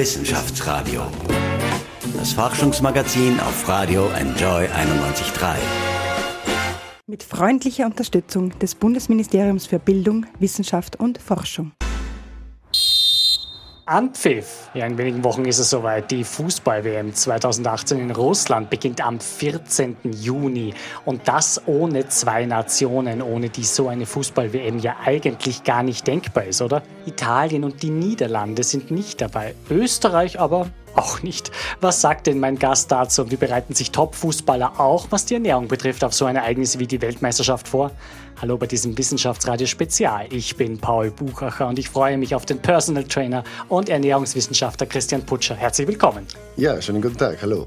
Wissenschaftsradio. Das Forschungsmagazin auf Radio Enjoy 91.3. Mit freundlicher Unterstützung des Bundesministeriums für Bildung, Wissenschaft und Forschung. Anpfiff. Ja, in wenigen Wochen ist es soweit. Die Fußball-WM 2018 in Russland beginnt am 14. Juni. Und das ohne zwei Nationen, ohne die so eine Fußball-WM ja eigentlich gar nicht denkbar ist, oder? Italien und die Niederlande sind nicht dabei. Österreich aber auch nicht. Was sagt denn mein Gast dazu? Wie bereiten sich Top-Fußballer auch, was die Ernährung betrifft, auf so ein Ereignis wie die Weltmeisterschaft vor? Hallo bei diesem Wissenschaftsradio Spezial. Ich bin Paul Buchacher und ich freue mich auf den Personal Trainer und Ernährungswissenschaftler Christian Putscher. Herzlich willkommen. Ja, schönen guten Tag. Hallo.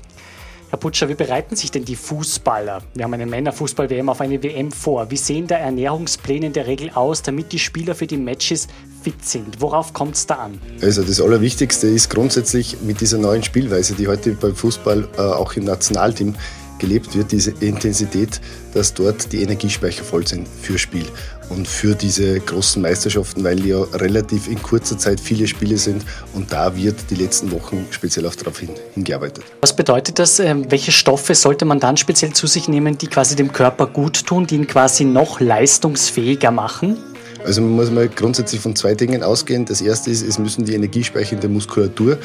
Herr Putscher, wie bereiten sich denn die Fußballer, wir haben eine Männerfußball-WM, auf eine WM vor? Wie sehen da Ernährungspläne in der Regel aus, damit die Spieler für die Matches fit sind? Worauf kommt es da an? Also das Allerwichtigste ist grundsätzlich mit dieser neuen Spielweise, die heute beim Fußball äh, auch im Nationalteam gelebt wird, diese Intensität, dass dort die Energiespeicher voll sind für Spiel und für diese großen Meisterschaften, weil ja relativ in kurzer Zeit viele Spiele sind und da wird die letzten Wochen speziell auch darauf hin, hingearbeitet. Was bedeutet das? Ähm, welche Stoffe sollte man dann speziell zu sich nehmen, die quasi dem Körper gut tun, die ihn quasi noch leistungsfähiger machen? Also man muss mal grundsätzlich von zwei Dingen ausgehen. Das erste ist, es müssen die Energiespeicher in der Muskulatur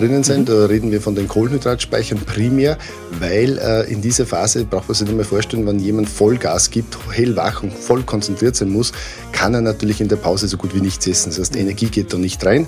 drinnen sind. Da reden wir von den Kohlenhydratspeichern primär, weil äh, in dieser Phase, braucht man sich nicht mehr vorstellen, wenn jemand Vollgas gibt, hellwach und voll konzentriert sein muss, kann er natürlich in der Pause so gut wie nichts essen. Das heißt, Energie geht da nicht rein.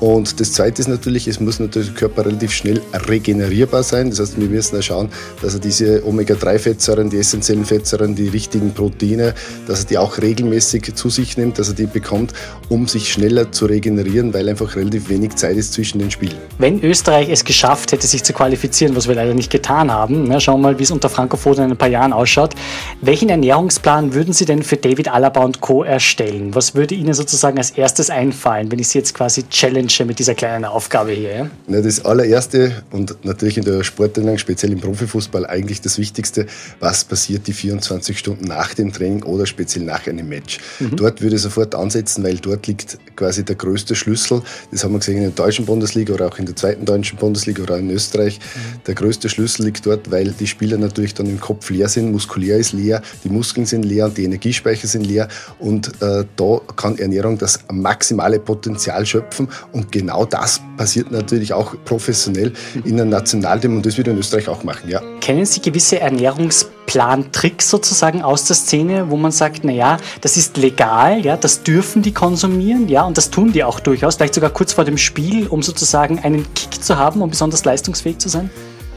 Und das Zweite ist natürlich, es muss natürlich der Körper relativ schnell regenerierbar sein. Das heißt, wir müssen auch schauen, dass er diese Omega-3-Fettsäuren, die essentiellen Fettsäuren, die richtigen Proteine, dass er die auch regelmäßig zu sich nimmt, dass er die bekommt, um sich schneller zu regenerieren, weil einfach relativ wenig Zeit ist zwischen den Spielen. Wenn Österreich es geschafft hätte, sich zu qualifizieren, was wir leider nicht getan haben, ne, schauen wir mal, wie es unter Franco Foden in ein paar Jahren ausschaut. Welchen Ernährungsplan würden Sie denn für David Alaba und Co. erstellen? Was würde Ihnen sozusagen als erstes einfallen, wenn ich Sie jetzt quasi challenge Challenge mit dieser kleinen Aufgabe hier? Ja? Na, das allererste und natürlich in der Sporttraining, speziell im Profifußball, eigentlich das Wichtigste, was passiert die 24 Stunden nach dem Training oder speziell nach einem Match. Mhm. Dort würde ich sofort ansetzen, weil dort liegt quasi der größte Schlüssel. Das haben wir gesehen in der deutschen Bundesliga oder auch in der zweiten deutschen Bundesliga oder in Österreich. Mhm. Der größte Schlüssel liegt dort, weil die Spieler natürlich dann im Kopf leer sind, muskulär ist leer, die Muskeln sind leer und die Energiespeicher sind leer. Und äh, da kann Ernährung das maximale Potenzial schöpfen und genau das passiert natürlich auch professionell in einem Nationalteam und das wird in Österreich auch machen, ja. Kennen Sie gewisse Ernährungsplan-Tricks sozusagen aus der Szene, wo man sagt, naja, das ist legal, ja, das dürfen die konsumieren, ja, und das tun die auch durchaus, vielleicht sogar kurz vor dem Spiel, um sozusagen einen Kick zu haben, um besonders leistungsfähig zu sein?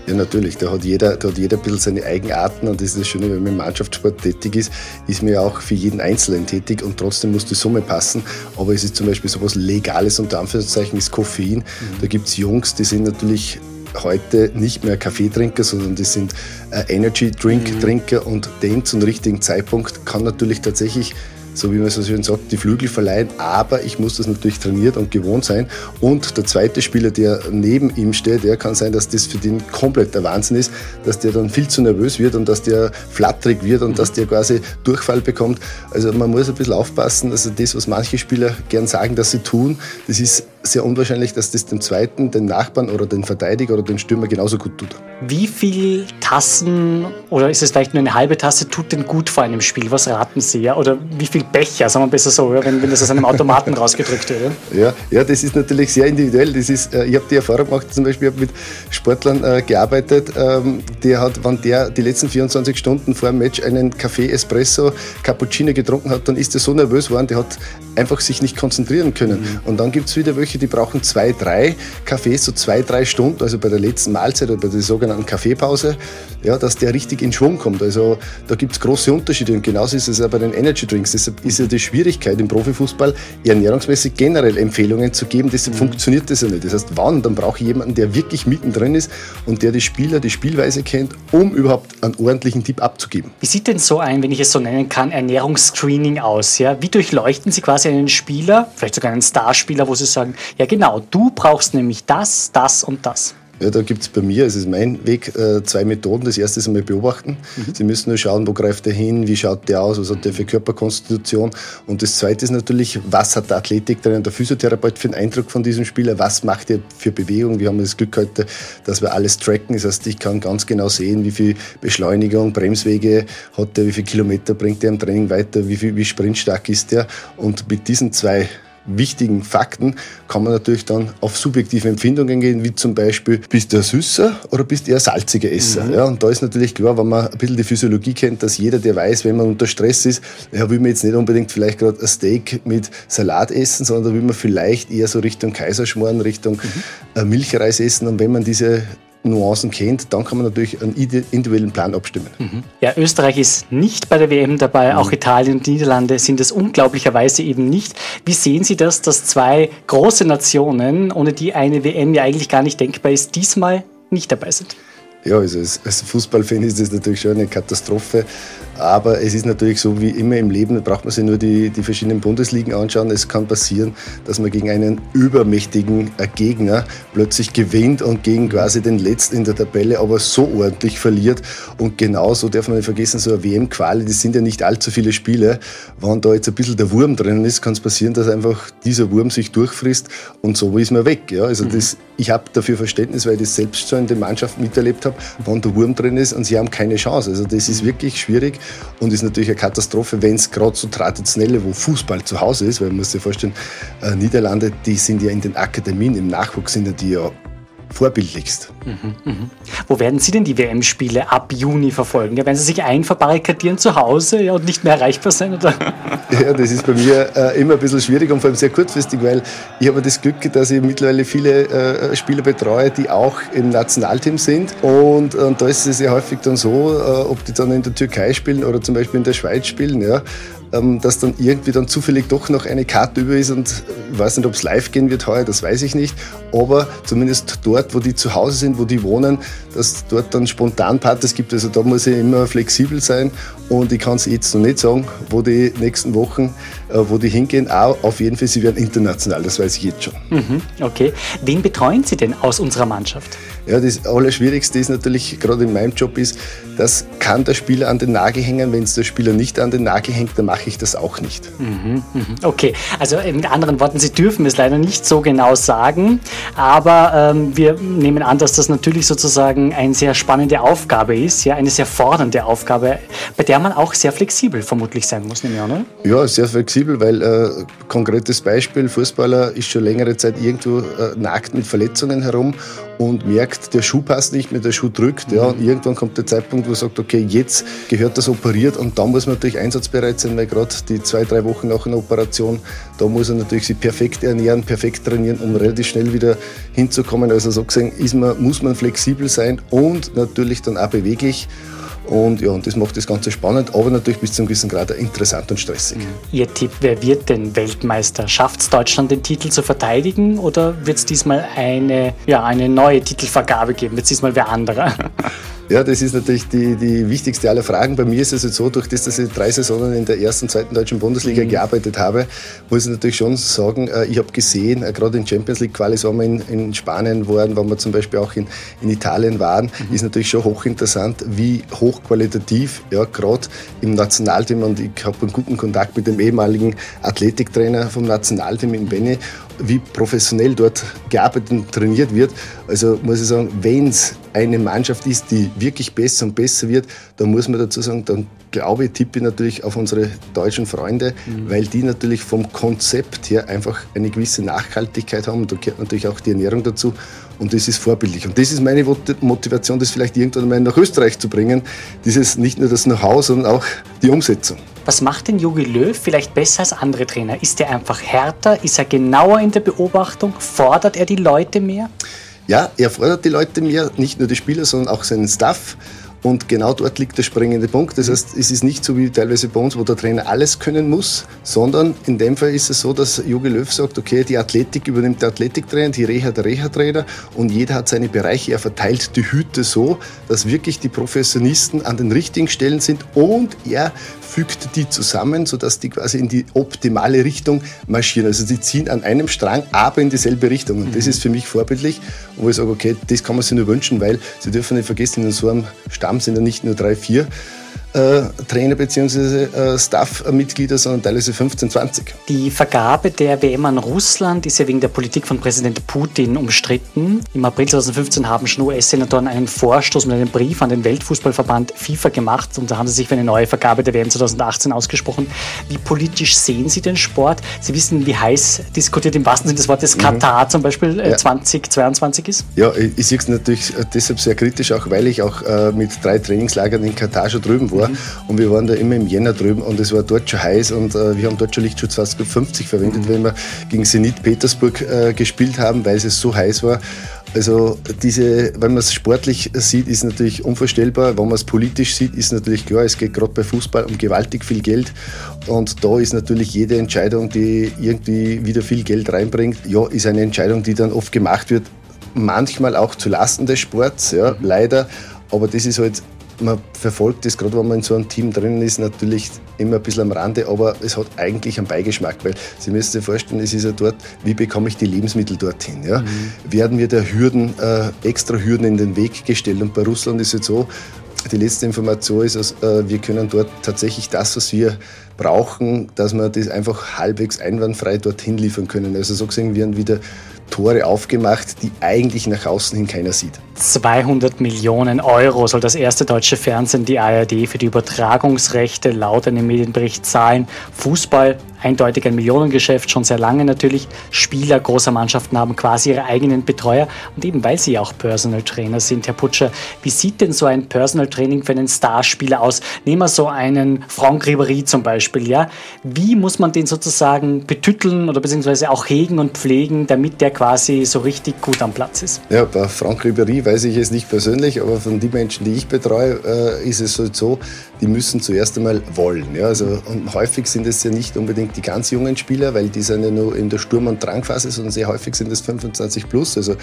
Ja, natürlich. Da hat jeder, da hat jeder ein bisschen seine Eigenarten und das ist das Schöne, wenn man im Mannschaftssport tätig ist, ist man ja auch für jeden Einzelnen tätig und trotzdem muss die Summe passen. Aber es ist zum Beispiel so etwas Legales, unter Anführungszeichen, ist Koffein. Mhm. Da gibt es Jungs, die sind natürlich heute nicht mehr Kaffeetrinker, sondern die sind äh, Energy Drink Trinker mhm. und den zum richtigen Zeitpunkt kann natürlich tatsächlich so wie man so schön sagt, die Flügel verleihen. Aber ich muss das natürlich trainiert und gewohnt sein. Und der zweite Spieler, der neben ihm steht, der kann sein, dass das für den komplett der Wahnsinn ist, dass der dann viel zu nervös wird und dass der flatterig wird und dass der quasi Durchfall bekommt. Also man muss ein bisschen aufpassen. Also das, was manche Spieler gern sagen, dass sie tun, das ist sehr unwahrscheinlich, dass das dem zweiten, den Nachbarn oder den Verteidiger oder den Stürmer genauso gut tut. Wie viel Tassen oder ist es vielleicht nur eine halbe Tasse tut denn gut vor einem Spiel? Was raten Sie? Ja? Oder wie viel Becher, sagen wir besser so, wenn, wenn das aus einem Automaten rausgedrückt wird? Ja, ja, das ist natürlich sehr individuell. Das ist, äh, ich habe die Erfahrung gemacht, zum Beispiel, ich habe mit Sportlern äh, gearbeitet, ähm, der hat, wenn der die letzten 24 Stunden vor dem Match einen Kaffee, Espresso, Cappuccino getrunken hat, dann ist er so nervös geworden, der hat einfach sich nicht konzentrieren können. Mhm. Und dann gibt es wieder welche, die brauchen zwei, drei Kaffees, so zwei, drei Stunden, also bei der letzten Mahlzeit oder bei der sogenannten Kaffeepause, ja, dass der richtig in Schwung kommt. Also da gibt es große Unterschiede und genauso ist es auch bei den Energy Drinks. Deshalb ist ja die Schwierigkeit im Profifußball, ernährungsmäßig generell Empfehlungen zu geben. Deshalb mhm. funktioniert das ja nicht. Das heißt, wann, dann brauche ich jemanden, der wirklich mittendrin ist und der die Spieler, die Spielweise kennt, um überhaupt einen ordentlichen Tipp abzugeben. Wie sieht denn so ein, wenn ich es so nennen kann, Ernährungsscreening aus? Ja? Wie durchleuchten Sie quasi einen Spieler, vielleicht sogar einen Starspieler, wo Sie sagen, ja genau, du brauchst nämlich das, das und das? Ja, da gibt es bei mir, es ist mein Weg, äh, zwei Methoden. Das erste ist einmal beobachten. Mhm. Sie müssen nur schauen, wo greift er hin, wie schaut der aus, was hat der für Körperkonstitution. Und das zweite ist natürlich, was hat der Athletiktrainer, der Physiotherapeut für einen Eindruck von diesem Spieler, was macht er für Bewegung. Wir haben das Glück heute, dass wir alles tracken. Das heißt, ich kann ganz genau sehen, wie viel Beschleunigung, Bremswege hat er, wie viele Kilometer bringt er im Training weiter, wie, viel, wie sprintstark ist er. Und mit diesen zwei wichtigen Fakten kann man natürlich dann auf subjektive Empfindungen gehen, wie zum Beispiel, bist du ein süßer oder bist du eher salziger Esser? Mhm. Ja, und da ist natürlich klar, wenn man ein bisschen die Physiologie kennt, dass jeder, der weiß, wenn man unter Stress ist, ja, will man jetzt nicht unbedingt vielleicht gerade ein Steak mit Salat essen, sondern da will man vielleicht eher so Richtung Kaiserschmoren, Richtung mhm. Äh, Milchreis essen. Und wenn man diese Nuancen kennt, dann kann man natürlich einen individuellen Plan abstimmen. Mhm. Ja, Österreich ist nicht bei der WM dabei, mhm. auch Italien und Niederlande sind es unglaublicherweise eben nicht. Wie sehen Sie das, dass zwei große Nationen, ohne die eine WM ja eigentlich gar nicht denkbar ist, diesmal nicht dabei sind? Ja, also als, Fußballfan ist das natürlich schon eine Katastrophe. Aber es ist natürlich so wie immer im Leben, da braucht man sich nur die, die verschiedenen Bundesligen anschauen. Es kann passieren, dass man gegen einen übermächtigen Gegner plötzlich gewinnt und gegen quasi den Letzten in der Tabelle aber so ordentlich verliert. Und genauso darf man nicht vergessen, so eine WM-Quali, das sind ja nicht allzu viele Spiele. Wenn da jetzt ein bisschen der Wurm drin ist, kann es passieren, dass einfach dieser Wurm sich durchfrisst und so ist man weg. Ja? Also das, ich habe dafür Verständnis, weil ich das selbst schon in den Mannschaften miterlebt habe, wann der Wurm drin ist und sie haben keine Chance. Also das ist wirklich schwierig und ist natürlich eine Katastrophe, wenn es gerade so traditionelle, wo Fußball zu Hause ist, weil man muss sich vorstellen, äh, Niederlande, die sind ja in den Akademien, im Nachwuchs sind ja die ja vorbildlichst. Mhm, mhm. Wo werden Sie denn die WM-Spiele ab Juni verfolgen? Ja, werden Sie sich einverbarrikadieren zu Hause ja, und nicht mehr erreichbar sein? Oder? Ja, das ist bei mir äh, immer ein bisschen schwierig und vor allem sehr kurzfristig, weil ich habe das Glück, dass ich mittlerweile viele äh, Spieler betreue, die auch im Nationalteam sind. Und, und da ist es ja häufig dann so, äh, ob die dann in der Türkei spielen oder zum Beispiel in der Schweiz spielen, ja, dass dann irgendwie dann zufällig doch noch eine Karte über ist und ich weiß nicht, ob es live gehen wird heuer, das weiß ich nicht, aber zumindest dort, wo die zu Hause sind, wo die wohnen, dass dort dann spontan Partys gibt, also da muss ich immer flexibel sein und ich kann es jetzt noch nicht sagen, wo die nächsten Wochen, äh, wo die hingehen, auch auf jeden Fall, sie werden international, das weiß ich jetzt schon. Mhm, okay, wen betreuen Sie denn aus unserer Mannschaft? Ja, das Allerschwierigste ist natürlich, gerade in meinem Job ist, das kann der Spieler an den Nagel hängen. Wenn es der Spieler nicht an den Nagel hängt, dann mache ich das auch nicht. Mhm, mhm. Okay, also in anderen Worten, Sie dürfen es leider nicht so genau sagen, aber ähm, wir nehmen an, dass das natürlich sozusagen eine sehr spannende Aufgabe ist, ja, eine sehr fordernde Aufgabe, bei der man auch sehr flexibel vermutlich sein muss, nehme ich an? Ja, sehr flexibel, weil äh, konkretes Beispiel, Fußballer ist schon längere Zeit irgendwo äh, nackt mit Verletzungen herum und merkt, der Schuh passt nicht mehr, der Schuh drückt. Ja, und irgendwann kommt der Zeitpunkt, wo er sagt, okay, jetzt gehört das operiert und dann muss man natürlich einsatzbereit sein, weil gerade die zwei, drei Wochen nach einer Operation, da muss er natürlich sich perfekt ernähren, perfekt trainieren, um relativ schnell wieder hinzukommen. Also so gesehen ist man, muss man flexibel sein und natürlich dann auch beweglich. Und ja, und das macht das Ganze spannend, aber natürlich bis zu einem gewissen Grad interessant und stressig. Mhm. Ihr Tipp, wer wird denn Weltmeister? Schafft es Deutschland, den Titel zu verteidigen oder wird es diesmal eine, ja, eine neue Titelvergabe geben? Wird es diesmal wer anderer? Ja, das ist natürlich die, die wichtigste aller Fragen. Bei mir ist es jetzt so, durch das, dass ich drei Saisonen in der ersten, zweiten deutschen Bundesliga mhm. gearbeitet habe, muss ich natürlich schon sagen, äh, ich habe gesehen, äh, gerade in Champions League Quali, wo wir in, in Spanien waren, wo wir zum Beispiel auch in, in Italien waren, mhm. ist natürlich schon hochinteressant, wie hochqualitativ, ja, gerade im Nationalteam, und ich habe einen guten Kontakt mit dem ehemaligen Athletiktrainer vom Nationalteam in Benny, wie professionell dort gearbeitet und trainiert wird. Also muss ich sagen, wenn es eine Mannschaft ist, die wirklich besser und besser wird, dann muss man dazu sagen, dann glaube ich, tippe ich natürlich auf unsere deutschen Freunde, mhm. weil die natürlich vom Konzept her einfach eine gewisse Nachhaltigkeit haben. Und da gehört natürlich auch die Ernährung dazu. Und das ist vorbildlich. Und das ist meine Motivation, das vielleicht irgendwann mal nach Österreich zu bringen. Dieses nicht nur das Know-how, sondern auch die Umsetzung. Was macht denn Jogi Löw vielleicht besser als andere Trainer? Ist er einfach härter? Ist er genauer in der Beobachtung? Fordert er die Leute mehr? Ja, er fordert die Leute mehr, nicht nur die Spieler, sondern auch seinen Staff. Und genau dort liegt der springende Punkt. Das heißt, es ist nicht so wie teilweise bei uns, wo der Trainer alles können muss, sondern in dem Fall ist es so, dass Jogi Löw sagt, okay, die Athletik übernimmt der Athletiktrainer, die Reha der Reha-Trainer und jeder hat seine Bereiche. Er verteilt die Hüte so, dass wirklich die Professionisten an den richtigen Stellen sind und er fügt die zusammen, sodass die quasi in die optimale Richtung marschieren. Also sie ziehen an einem Strang, aber in dieselbe Richtung. Und das mhm. ist für mich vorbildlich. wo ich sage, okay, das kann man sich nur wünschen, weil Sie dürfen nicht vergessen, in so einem Stamm sind ja nicht nur drei, vier, äh, Trainer bzw. Äh, Staff-Mitglieder, sondern teilweise 15, 20. Die Vergabe der WM an Russland ist ja wegen der Politik von Präsident Putin umstritten. Im April 2015 haben schon US-Senatoren einen Vorstoß mit einem Brief an den Weltfußballverband FIFA gemacht und da haben sie sich für eine neue Vergabe der WM 2018 ausgesprochen. Wie politisch sehen Sie den Sport? Sie wissen, wie heiß diskutiert im wahrsten Sinne des Wortes mhm. Katar zum Beispiel äh, ja. 2022 ist? Ja, ich, ich sehe es natürlich deshalb sehr kritisch, auch weil ich auch äh, mit drei Trainingslagern in Katar schon drüben war Mhm. Und wir waren da immer im Jänner drüben und es war dort schon heiß und äh, wir haben dort schon Lichtschutz fast 50 verwendet, mhm. wenn wir gegen Zenit Petersburg äh, gespielt haben, weil es so heiß war. Also diese, wenn man es sportlich sieht, ist natürlich unvorstellbar. Wenn man es politisch sieht, ist natürlich klar, es geht gerade bei Fußball um gewaltig viel Geld. Und da ist natürlich jede Entscheidung, die irgendwie wieder viel Geld reinbringt, ja, ist eine Entscheidung, die dann oft gemacht wird, manchmal auch zu Lasten des Sports, ja, leider. Aber das ist halt man verfolgt das, gerade wenn man in so einem Team drin ist, natürlich immer ein bisschen am Rande, aber es hat eigentlich einen Beigeschmack, weil Sie müssen sich vorstellen, es ist ja dort, wie bekomme ich die Lebensmittel dorthin? Ja? Mhm. Werden wir der Hürden, äh, extra Hürden in den Weg gestellt? Und bei Russland ist es so, die letzte Information ist, dass, äh, wir können dort tatsächlich das, was wir brauchen, dass wir das einfach halbwegs einwandfrei dorthin liefern können. Also so gesehen werden wieder Tore aufgemacht, die eigentlich nach außen hin keiner sieht. 200 Millionen Euro soll das erste deutsche Fernsehen, die ARD, für die Übertragungsrechte laut einem Medienbericht zahlen. Fußball eindeutig ein Millionengeschäft, schon sehr lange natürlich. Spieler großer Mannschaften haben quasi ihre eigenen Betreuer und eben weil sie auch Personal Trainer sind. Herr Putscher, wie sieht denn so ein Personal Training für einen Starspieler aus? Nehmen wir so einen Franck Ribéry zum Beispiel, ja? Wie muss man den sozusagen betütteln oder beziehungsweise auch hegen und pflegen, damit der quasi so richtig gut am Platz ist? Ja, bei Franck Ribéry weiß ich es nicht persönlich, aber von den Menschen, die ich betreue, äh, ist es halt so, die müssen zuerst einmal wollen. Ja? Also, und häufig sind es ja nicht unbedingt die ganz jungen Spieler, weil die sind ja nur in der Sturm- und Drangphase, sondern sehr häufig sind es 25 plus. Also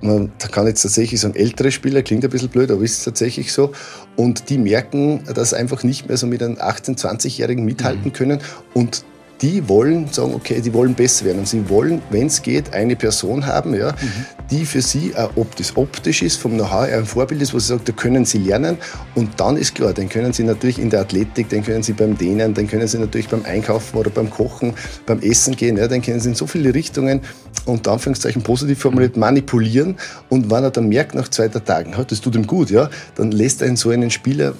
man kann jetzt tatsächlich sagen, ältere Spieler, klingt ein bisschen blöd, aber ist tatsächlich so. Und die merken, dass einfach nicht mehr so mit einem 18-, 20-Jährigen mithalten mhm. können. Und die wollen sagen, okay, die wollen besser werden. Und sie wollen, wenn es geht, eine Person haben, ja, mhm. die für sie, ob das optisch ist, vom Know-how ein Vorbild ist, wo sie sagt, da können sie lernen. Und dann ist klar, dann können sie natürlich in der Athletik, dann können sie beim Dehnen, dann können sie natürlich beim Einkaufen oder beim Kochen, beim Essen gehen, ja, dann können sie in so viele Richtungen, unter Anführungszeichen positiv formuliert, manipulieren. Und wenn er dann merkt, nach zwei Tagen, das tut ihm gut, ja, dann lässt einen so einen Spieler,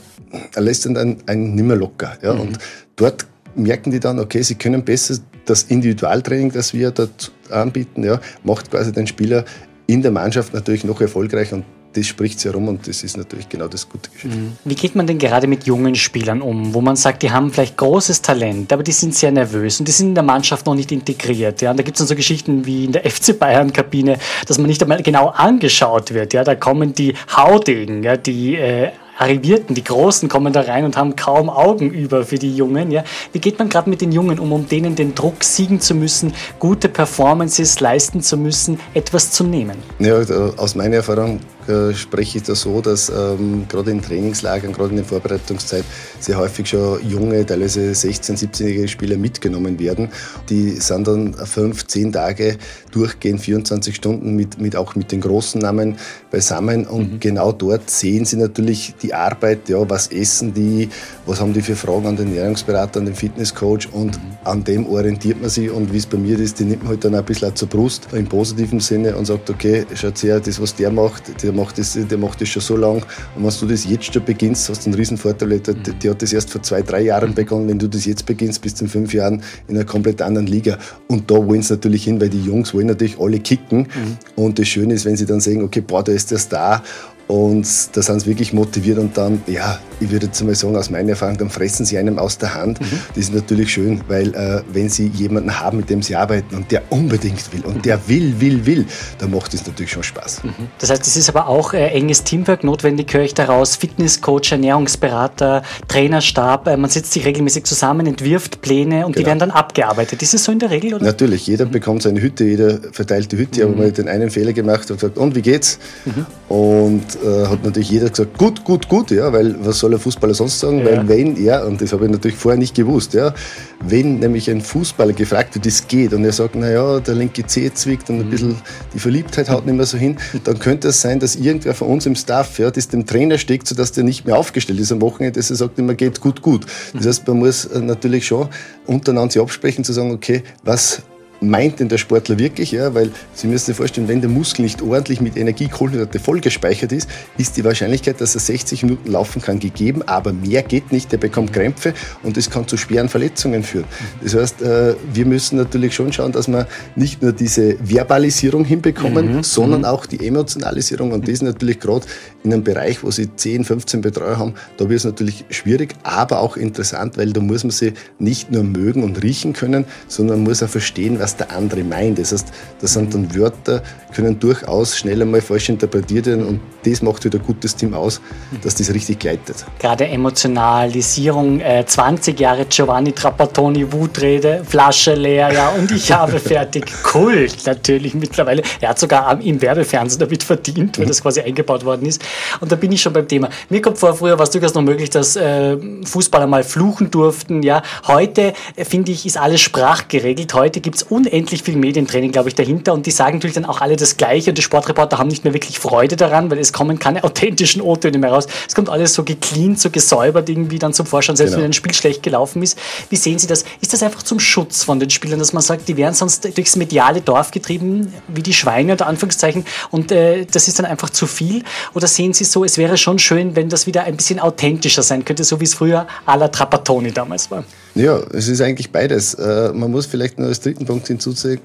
er lässt ihn dann einen nimmer locker. Ja, mhm. Und dort merken die dann, okay, sie können besser das Individualtraining, das wir dort anbieten, ja, macht quasi den Spieler in der Mannschaft natürlich noch erfolgreicher und das spricht sich herum und das ist natürlich genau das gute Geschäft. Mhm. Wie geht man denn gerade mit jungen Spielern um, wo man sagt, die haben vielleicht großes Talent, aber die sind sehr nervös und die sind in der Mannschaft noch nicht integriert. Ja? Und da gibt es dann so Geschichten wie in der FC Bayern-Kabine, dass man nicht einmal genau angeschaut wird. Ja? Da kommen die Haudegen, ja? die äh, Arrivierten, die Großen kommen da rein und haben kaum Augen über für die Jungen. Ja? Wie geht man gerade mit den Jungen um, um denen den Druck siegen zu müssen, gute Performances leisten zu müssen, etwas zu nehmen? Ja, aus meiner Erfahrung äh, spreche ich da so, dass ähm, gerade in Trainingslagern, gerade in der Vorbereitungszeit, sehr häufig schon junge, teilweise 16-, 17-jährige Spieler mitgenommen werden. Die sind dann fünf, zehn Tage durchgehend, 24 Stunden mit, mit auch mit den großen Namen beisammen. Und mhm. genau dort sehen sie natürlich die Arbeit, ja, was essen die, was haben die für Fragen an den Ernährungsberater, an den Fitnesscoach und mhm. an dem orientiert man sich. Und wie es bei mir ist, die nimmt man halt dann ein bisschen zur Brust im positiven Sinne und sagt, okay, schaut her, das, was der macht, der macht das, der macht das schon so lang. Und wenn du das jetzt schon beginnst, hast du einen riesen Vorteil. Der, der hat das erst vor zwei, drei Jahren begonnen. Wenn du das jetzt beginnst, bis zu fünf Jahren in einer komplett anderen Liga. Und da wollen sie natürlich hin, weil die Jungs wollen natürlich alle kicken. Mhm. Und das Schöne ist, wenn sie dann sehen, okay, boah, da ist der Star und da sind sie wirklich motiviert und dann, ja, ich würde jetzt mal sagen, aus meiner Erfahrung, dann fressen sie einem aus der Hand. Mhm. Das ist natürlich schön, weil äh, wenn sie jemanden haben, mit dem sie arbeiten und der unbedingt will und mhm. der will, will, will, dann macht es natürlich schon Spaß. Mhm. Das heißt, es ist aber auch äh, enges Teamwork notwendig, höre ich daraus. Fitnesscoach, Ernährungsberater, Trainerstab, äh, man setzt sich regelmäßig zusammen, entwirft Pläne und genau. die werden dann abgearbeitet. Ist es so in der Regel? Oder? Natürlich, jeder mhm. bekommt seine Hütte, jeder verteilt die Hütte. Habe mhm. mal den einen Fehler gemacht und gesagt, und wie geht's? Mhm. Und äh, hat natürlich jeder gesagt, gut, gut, gut, ja, weil was soll ein Fußballer sonst sagen? Ja. Weil wenn, ja, und das habe ich natürlich vorher nicht gewusst, ja, wenn nämlich ein Fußballer gefragt wird, wie das geht, und er sagt, naja, der linke Zeh zwickt und ein mhm. bisschen die Verliebtheit haut nicht mehr so hin, dann könnte es sein, dass irgendwer von uns im Staff, ja, das dem Trainer steckt, sodass der nicht mehr aufgestellt ist am Wochenende, dass er sagt immer, geht gut, gut. Das heißt, man muss äh, natürlich schon untereinander sich absprechen, zu sagen, okay, was meint denn der Sportler wirklich? Ja, weil Sie müssen sich vorstellen, wenn der Muskel nicht ordentlich mit Energie, Kohlenhydrate vollgespeichert ist, ist die Wahrscheinlichkeit, dass er 60 Minuten laufen kann, gegeben, aber mehr geht nicht. Der bekommt Krämpfe und das kann zu schweren Verletzungen führen. Das heißt, äh, wir müssen natürlich schon schauen, dass wir nicht nur diese Verbalisierung hinbekommen, mhm. sondern mhm. auch die Emotionalisierung und das natürlich gerade in einem Bereich, wo Sie 10, 15 Betreuer haben, da wird es natürlich schwierig, aber auch interessant, weil da muss man sie nicht nur mögen und riechen können, sondern man muss auch verstehen, was der andere meint. Das heißt, das sind dann Wörter, können durchaus schnell einmal falsch interpretiert werden und das macht wieder ein gutes Team aus, dass das richtig gleitet. Gerade Emotionalisierung, äh, 20 Jahre Giovanni Trapattoni, Wutrede, Flasche leer, ja, und ich habe fertig. Kult natürlich mittlerweile. Er hat sogar im Werbefernsehen damit verdient, weil das quasi eingebaut worden ist. Und da bin ich schon beim Thema. Mir kommt vor, früher war es durchaus noch möglich, dass äh, Fußballer mal fluchen durften. Ja, heute äh, finde ich, ist alles sprachgeregelt. Heute gibt es unendlich viel Medientraining, glaube ich, dahinter. Und die sagen natürlich dann auch alle das Gleiche. Und die Sportreporter haben nicht mehr wirklich Freude daran, weil es kommen keine authentischen O-Töne mehr raus. Es kommt alles so gecleant, so gesäubert irgendwie dann zum Vorschein, selbst genau. wenn ein Spiel schlecht gelaufen ist. Wie sehen Sie das? Ist das einfach zum Schutz von den Spielern, dass man sagt, die werden sonst durchs mediale Dorf getrieben, wie die Schweine unter Anführungszeichen, und äh, das ist dann einfach zu viel? Oder sehen Sie so, es wäre schon schön, wenn das wieder ein bisschen authentischer sein könnte, so wie es früher à la Trapattoni damals war? Ja, es ist eigentlich beides. Äh, man muss vielleicht nur als dritten Punkt hinzusagen,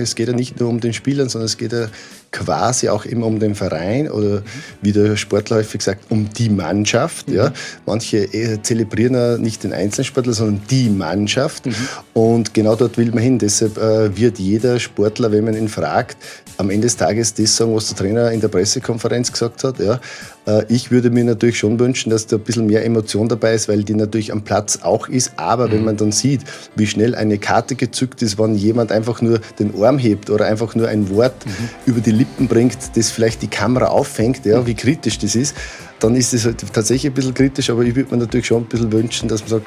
es geht ja nicht nur um den Spielern, sondern es geht ja quasi auch immer um den Verein oder wie der Sportler häufig sagt, um die Mannschaft. Mhm. Ja. Manche äh, zelebrieren ja nicht den Einzelsportler, sondern die Mannschaft. Mhm. Und genau dort will man hin. Deshalb äh, wird jeder Sportler, wenn man ihn fragt, am Ende des Tages das sagen, was der Trainer in der Pressekonferenz gesagt hat. Ja. Äh, ich würde mir natürlich schon wünschen, dass da ein bisschen mehr Emotion dabei ist, weil die natürlich am Platz auch ist. Aber mhm. wenn man dann sieht, wie schnell eine Karte gezückt ist, wenn jemand einfach nur den Arm hebt oder einfach nur ein Wort mhm. über die Lippen bringt, das vielleicht die Kamera auffängt, ja, wie kritisch das ist, dann ist es halt tatsächlich ein bisschen kritisch, aber ich würde mir natürlich schon ein bisschen wünschen, dass man sagt,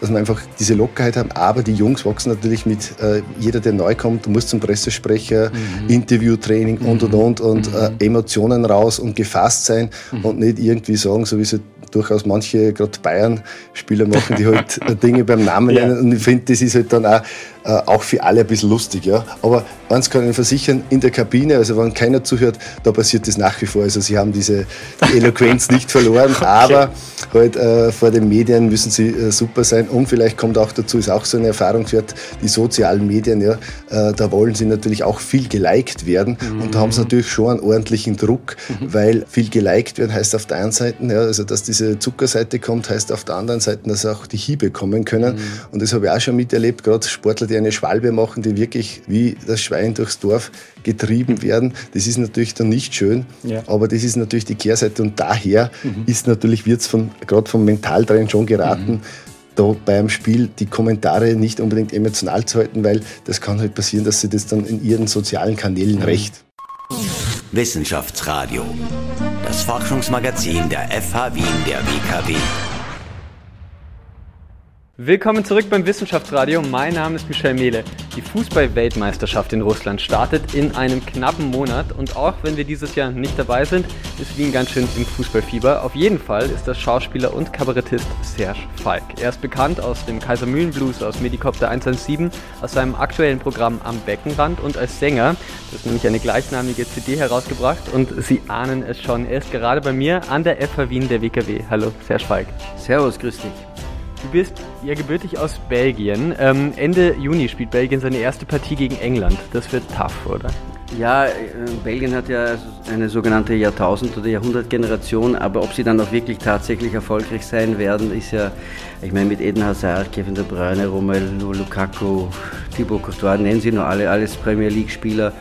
dass wir einfach diese Lockerheit haben. Aber die Jungs wachsen natürlich mit, äh, jeder, der neu kommt, muss zum Pressesprecher, mhm. Interviewtraining und und und und mhm. äh, Emotionen raus und gefasst sein mhm. und nicht irgendwie sagen, so wie sie durchaus manche, gerade Bayern-Spieler machen, die halt Dinge beim Namen nennen. Ja. Und ich finde, das ist halt dann auch äh, auch für alle ein bisschen lustig. Ja? Aber eins kann ich versichern, in der Kabine, also wenn keiner zuhört, da passiert das nach wie vor. Also sie haben diese die Eloquenz nicht verloren, okay. aber halt äh, vor den Medien müssen sie äh, super sein. Und vielleicht kommt auch dazu, ist auch so eine Erfahrungswert, die sozialen Medien, ja, äh, da wollen sie natürlich auch viel geliked werden. Mhm. Und da haben sie natürlich schon einen ordentlichen Druck, mhm. weil viel geliked werden heißt auf der einen Seite, ja, also dass diese Zuckerseite kommt, heißt auf der anderen Seite, dass auch die Hiebe kommen können. Mhm. Und das habe ich auch schon miterlebt, gerade Sportler, die eine Schwalbe machen, die wirklich wie das Schwein durchs Dorf getrieben werden. Das ist natürlich dann nicht schön, ja. aber das ist natürlich die Kehrseite und daher mhm. ist natürlich, wird es gerade vom Mentaltrainer schon geraten, mhm. da beim Spiel die Kommentare nicht unbedingt emotional zu halten, weil das kann halt passieren, dass sie das dann in ihren sozialen Kanälen mhm. recht. Wissenschaftsradio, das Forschungsmagazin der FH Wien der WKW. Willkommen zurück beim Wissenschaftsradio. Mein Name ist Michel Mehle. Die Fußball-Weltmeisterschaft in Russland startet in einem knappen Monat und auch wenn wir dieses Jahr nicht dabei sind, ist Wien ganz schön im Fußballfieber. Auf jeden Fall ist das Schauspieler und Kabarettist Serge Falk. Er ist bekannt aus dem Kaisermühlenblues, aus Medikopter 117, aus seinem aktuellen Programm Am Beckenrand und als Sänger. Das ist nämlich eine gleichnamige CD herausgebracht und Sie ahnen es schon. Er ist gerade bei mir an der FH Wien der WKW. Hallo, Serge Falk. Servus, grüß dich. Du bist ja gebürtig aus Belgien. Ähm, Ende Juni spielt Belgien seine erste Partie gegen England. Das wird tough, oder? Ja, äh, Belgien hat ja eine sogenannte Jahrtausend- oder Jahrhundertgeneration, aber ob sie dann auch wirklich tatsächlich erfolgreich sein werden, ist ja, ich meine, mit Eden Hazard, Kevin De Bruyne, Romelu Lukaku, Thibaut Courtois, nennen sie nur alle, alles Premier League-Spieler.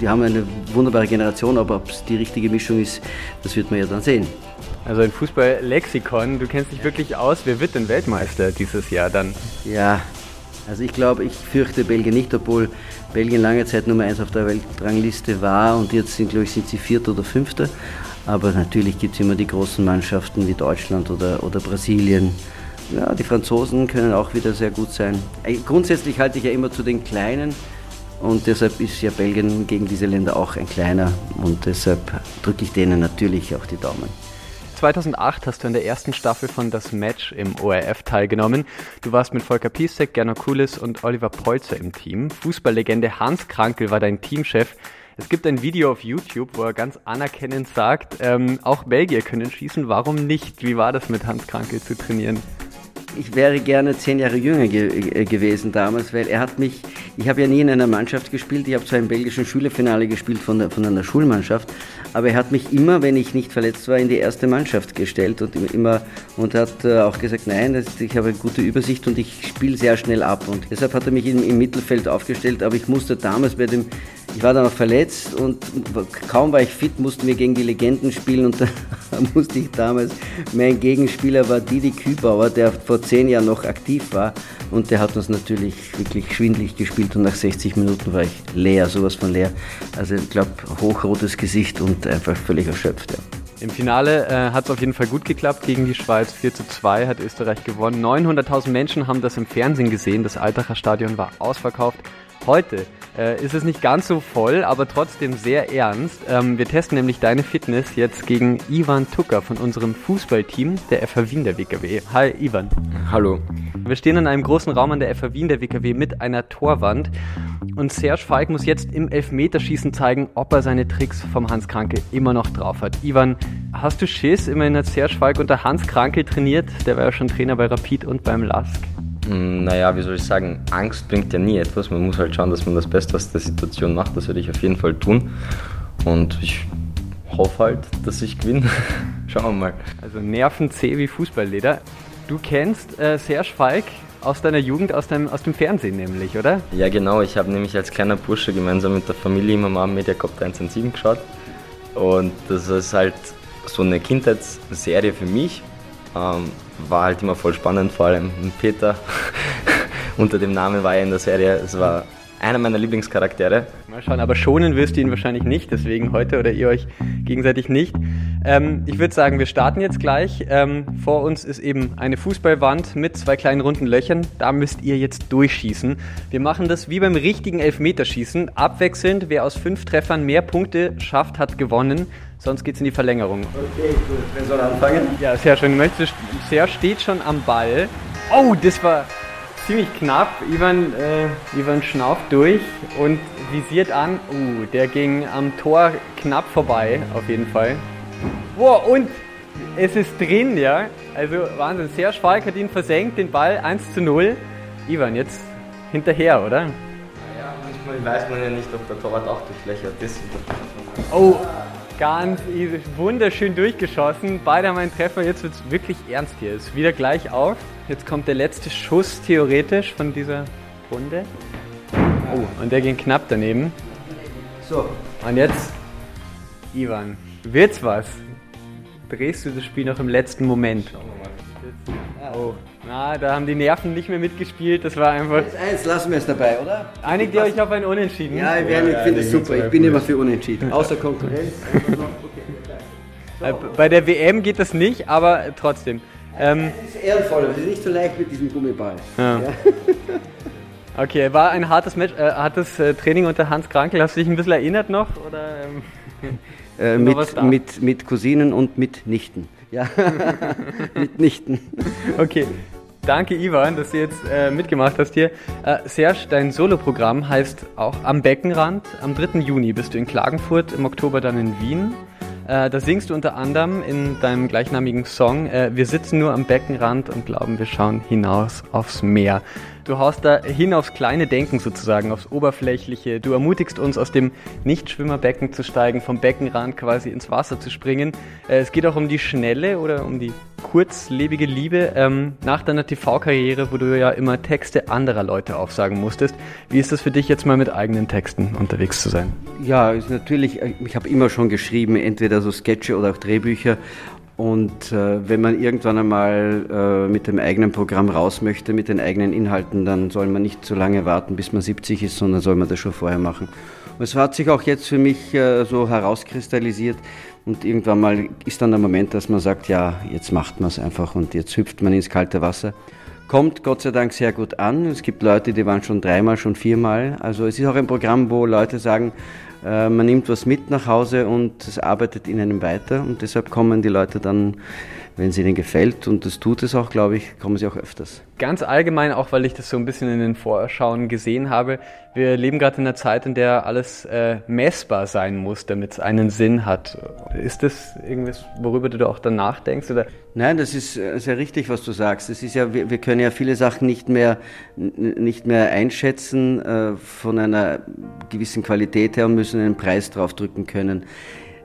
Die haben eine wunderbare Generation, aber ob es die richtige Mischung ist, das wird man ja dann sehen. Also ein Fußball-Lexikon, du kennst dich wirklich aus. Wer wird denn Weltmeister dieses Jahr dann? Ja, also ich glaube, ich fürchte Belgien nicht, obwohl Belgien lange Zeit Nummer 1 auf der Weltrangliste war und jetzt sind, glaube ich, sind sie Vierter oder Fünfter. Aber natürlich gibt es immer die großen Mannschaften wie Deutschland oder, oder Brasilien. Ja, die Franzosen können auch wieder sehr gut sein. Grundsätzlich halte ich ja immer zu den Kleinen und deshalb ist ja Belgien gegen diese Länder auch ein kleiner und deshalb drücke ich denen natürlich auch die Daumen. 2008 hast du in der ersten Staffel von Das Match im ORF teilgenommen. Du warst mit Volker Piesek, Gernot Kulis und Oliver Polzer im Team. Fußballlegende Hans Krankel war dein Teamchef. Es gibt ein Video auf YouTube, wo er ganz anerkennend sagt, ähm, auch Belgier können schießen, warum nicht? Wie war das mit Hans Krankel zu trainieren? Ich wäre gerne zehn Jahre jünger ge äh, gewesen damals, weil er hat mich, ich habe ja nie in einer Mannschaft gespielt, ich habe zwar im belgischen Schülerfinale gespielt von, der, von einer Schulmannschaft, aber er hat mich immer, wenn ich nicht verletzt war, in die erste Mannschaft gestellt und immer und hat äh, auch gesagt, nein, das, ich habe eine gute Übersicht und ich spiele sehr schnell ab. Und deshalb hat er mich im, im Mittelfeld aufgestellt, aber ich musste damals bei dem ich war dann auch verletzt und kaum war ich fit, mussten wir gegen die Legenden spielen und da musste ich damals, mein Gegenspieler war Didi Kübauer, der vor zehn Jahren noch aktiv war und der hat uns natürlich wirklich schwindlig gespielt und nach 60 Minuten war ich leer, sowas von leer. Also ich glaube, hochrotes Gesicht und einfach völlig erschöpft. Ja. Im Finale äh, hat es auf jeden Fall gut geklappt. Gegen die Schweiz 4 zu 2 hat Österreich gewonnen. 900.000 Menschen haben das im Fernsehen gesehen. Das Altacher Stadion war ausverkauft. Heute äh, ist es nicht ganz so voll, aber trotzdem sehr ernst. Ähm, wir testen nämlich deine Fitness jetzt gegen Ivan Tucker von unserem Fußballteam der FH Wien der WKW. Hi Ivan. Hallo. Wir stehen in einem großen Raum an der FH Wien der WKW mit einer Torwand und Serge Falk muss jetzt im Elfmeterschießen zeigen, ob er seine Tricks vom Hans Kranke immer noch drauf hat. Ivan, hast du Schiss? Immerhin hat Serge Falk unter Hans Kranke trainiert. Der war ja schon Trainer bei Rapid und beim LASK. Hm, naja, wie soll ich sagen, Angst bringt ja nie etwas. Man muss halt schauen, dass man das Beste aus der Situation macht. Das werde ich auf jeden Fall tun. Und ich hoffe halt, dass ich gewinne. Schauen wir mal. Also Nerven zäh wie Fußballleder. Du kennst äh, Serge Falk aus deiner Jugend, aus, deinem, aus dem Fernsehen nämlich, oder? Ja, genau. Ich habe nämlich als kleiner Bursche gemeinsam mit der Familie immer mal Media Cop 1 und 7 geschaut. Und das ist halt so eine Kindheitsserie für mich. Ähm, war halt immer voll spannend, vor allem Peter. Unter dem Namen war er in der Serie. Es war einer meiner Lieblingscharaktere. Mal schauen, aber schonen wirst du ihn wahrscheinlich nicht, deswegen heute oder ihr euch gegenseitig nicht. Ähm, ich würde sagen, wir starten jetzt gleich. Ähm, vor uns ist eben eine Fußballwand mit zwei kleinen runden Löchern. Da müsst ihr jetzt durchschießen. Wir machen das wie beim richtigen Elfmeterschießen. Abwechselnd, wer aus fünf Treffern mehr Punkte schafft, hat gewonnen. Sonst geht es in die Verlängerung. Okay, gut. Wer soll anfangen? Ja, sehr schön. Möchtest, sehr steht schon am Ball. Oh, das war ziemlich knapp. Ivan, äh, Ivan schnauft durch und visiert an. Uh, der ging am Tor knapp vorbei, auf jeden Fall. Boah, und es ist drin, ja. Also Wahnsinn. Sehr Falk hat ihn versenkt, den Ball 1 zu 0. Ivan, jetzt hinterher, oder? Ja, manchmal weiß man ja nicht, ob der Torwart auch durchlöchert ist. Oh, ganz easy. Wunderschön durchgeschossen. Beide haben einen Treffer. Jetzt wird es wirklich ernst hier. Ist wieder gleich auf. Jetzt kommt der letzte Schuss theoretisch von dieser Runde. Oh, und der ging knapp daneben. So. Und jetzt, Ivan, wird's was? Drehst du das Spiel noch im letzten Moment? Oh, na, da haben die Nerven nicht mehr mitgespielt. Das war einfach. Eins, eins lassen wir es dabei, oder? Einigt ihr euch auf ein Unentschieden? Ja, ich, ja, ich finde es super. Ich bin immer für Unentschieden. Außer Konkurrenz. Äh, bei der WM geht das nicht, aber trotzdem. Ähm, es ist ehrenvoll, es ist nicht so leicht mit diesem Gummiball. Ja. Ja. Okay, war ein hartes, Match, äh, hartes äh, Training unter Hans Krankel. Hast du dich ein bisschen erinnert noch? Oder, ähm, äh, mit, mit, mit Cousinen und mit Nichten. Ja, mit Nichten. Okay. Danke, Ivan, dass du jetzt äh, mitgemacht hast hier. Äh, Serge, dein Soloprogramm heißt auch Am Beckenrand. Am 3. Juni bist du in Klagenfurt, im Oktober dann in Wien. Äh, da singst du unter anderem in deinem gleichnamigen Song, äh, wir sitzen nur am Beckenrand und glauben, wir schauen hinaus aufs Meer. Du haust da hin aufs kleine Denken sozusagen, aufs Oberflächliche. Du ermutigst uns, aus dem Nichtschwimmerbecken zu steigen, vom Beckenrand quasi ins Wasser zu springen. Äh, es geht auch um die schnelle oder um die kurzlebige Liebe ähm, nach deiner TV-Karriere, wo du ja immer Texte anderer Leute aufsagen musstest. Wie ist das für dich jetzt mal mit eigenen Texten unterwegs zu sein? Ja, ist natürlich, ich habe immer schon geschrieben, entweder so Sketche oder auch Drehbücher Und äh, wenn man irgendwann einmal äh, mit dem eigenen Programm raus möchte, mit den eigenen Inhalten, dann soll man nicht so lange warten, bis man 70 ist, sondern soll man das schon vorher machen. Und es hat sich auch jetzt für mich äh, so herauskristallisiert. Und irgendwann mal ist dann der Moment, dass man sagt, ja, jetzt macht man es einfach und jetzt hüpft man ins kalte Wasser. Kommt Gott sei Dank sehr gut an. Es gibt Leute, die waren schon dreimal, schon viermal. Also es ist auch ein Programm, wo Leute sagen, äh, man nimmt was mit nach Hause und es arbeitet in einem weiter und deshalb kommen die Leute dann, wenn es ihnen gefällt und das tut es auch, glaube ich, kommen sie auch öfters. Ganz allgemein, auch weil ich das so ein bisschen in den Vorschauen gesehen habe, wir leben gerade in einer Zeit, in der alles äh, messbar sein muss, damit es einen Sinn hat. Ist das irgendwas, worüber du auch dann nachdenkst? Oder? Nein, das ist äh, sehr richtig, was du sagst. Es ist ja, wir, wir, können ja viele Sachen nicht mehr, nicht mehr einschätzen äh, von einer gewissen Qualität her und müssen einen Preis drauf drücken können.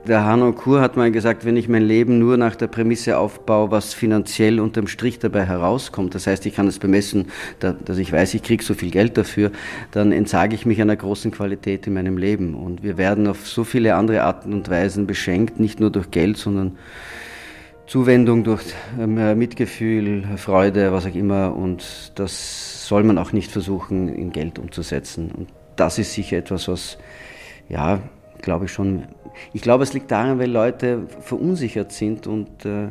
Der Hanno Kur hat mal gesagt, wenn ich mein Leben nur nach der Prämisse aufbaue, was finanziell unterm Strich dabei herauskommt, das heißt, ich kann es bemessen, dass ich weiß, ich kriege so viel Geld dafür, dann entsage ich mich einer großen Qualität in meinem Leben. Und wir werden auf so viele andere Arten und Weisen beschenkt, nicht nur durch Geld, sondern Zuwendung durch ähm, Mitgefühl, Freude, was auch immer. Und das soll man auch nicht versuchen, in Geld umzusetzen. Und das ist sicher etwas, was, ja, glaube ich schon ich glaube, es liegt daran, weil Leute verunsichert sind und äh,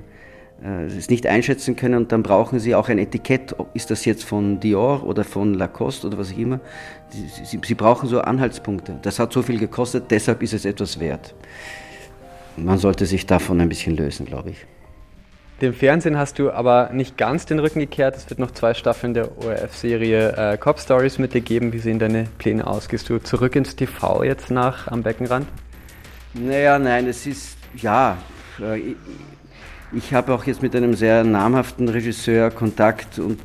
äh, es nicht einschätzen können und dann brauchen sie auch ein Etikett. Ist das jetzt von Dior oder von Lacoste oder was auch immer? Sie, sie, sie brauchen so Anhaltspunkte. Das hat so viel gekostet, deshalb ist es etwas wert. Man sollte sich davon ein bisschen lösen, glaube ich. Dem Fernsehen hast du aber nicht ganz den Rücken gekehrt. Es wird noch zwei Staffeln der ORF-Serie äh, Cop Stories mit dir geben. Wie sehen deine Pläne aus? Gehst du zurück ins TV jetzt nach am Beckenrand? Naja, nein, es ist, ja, ich, ich habe auch jetzt mit einem sehr namhaften Regisseur Kontakt und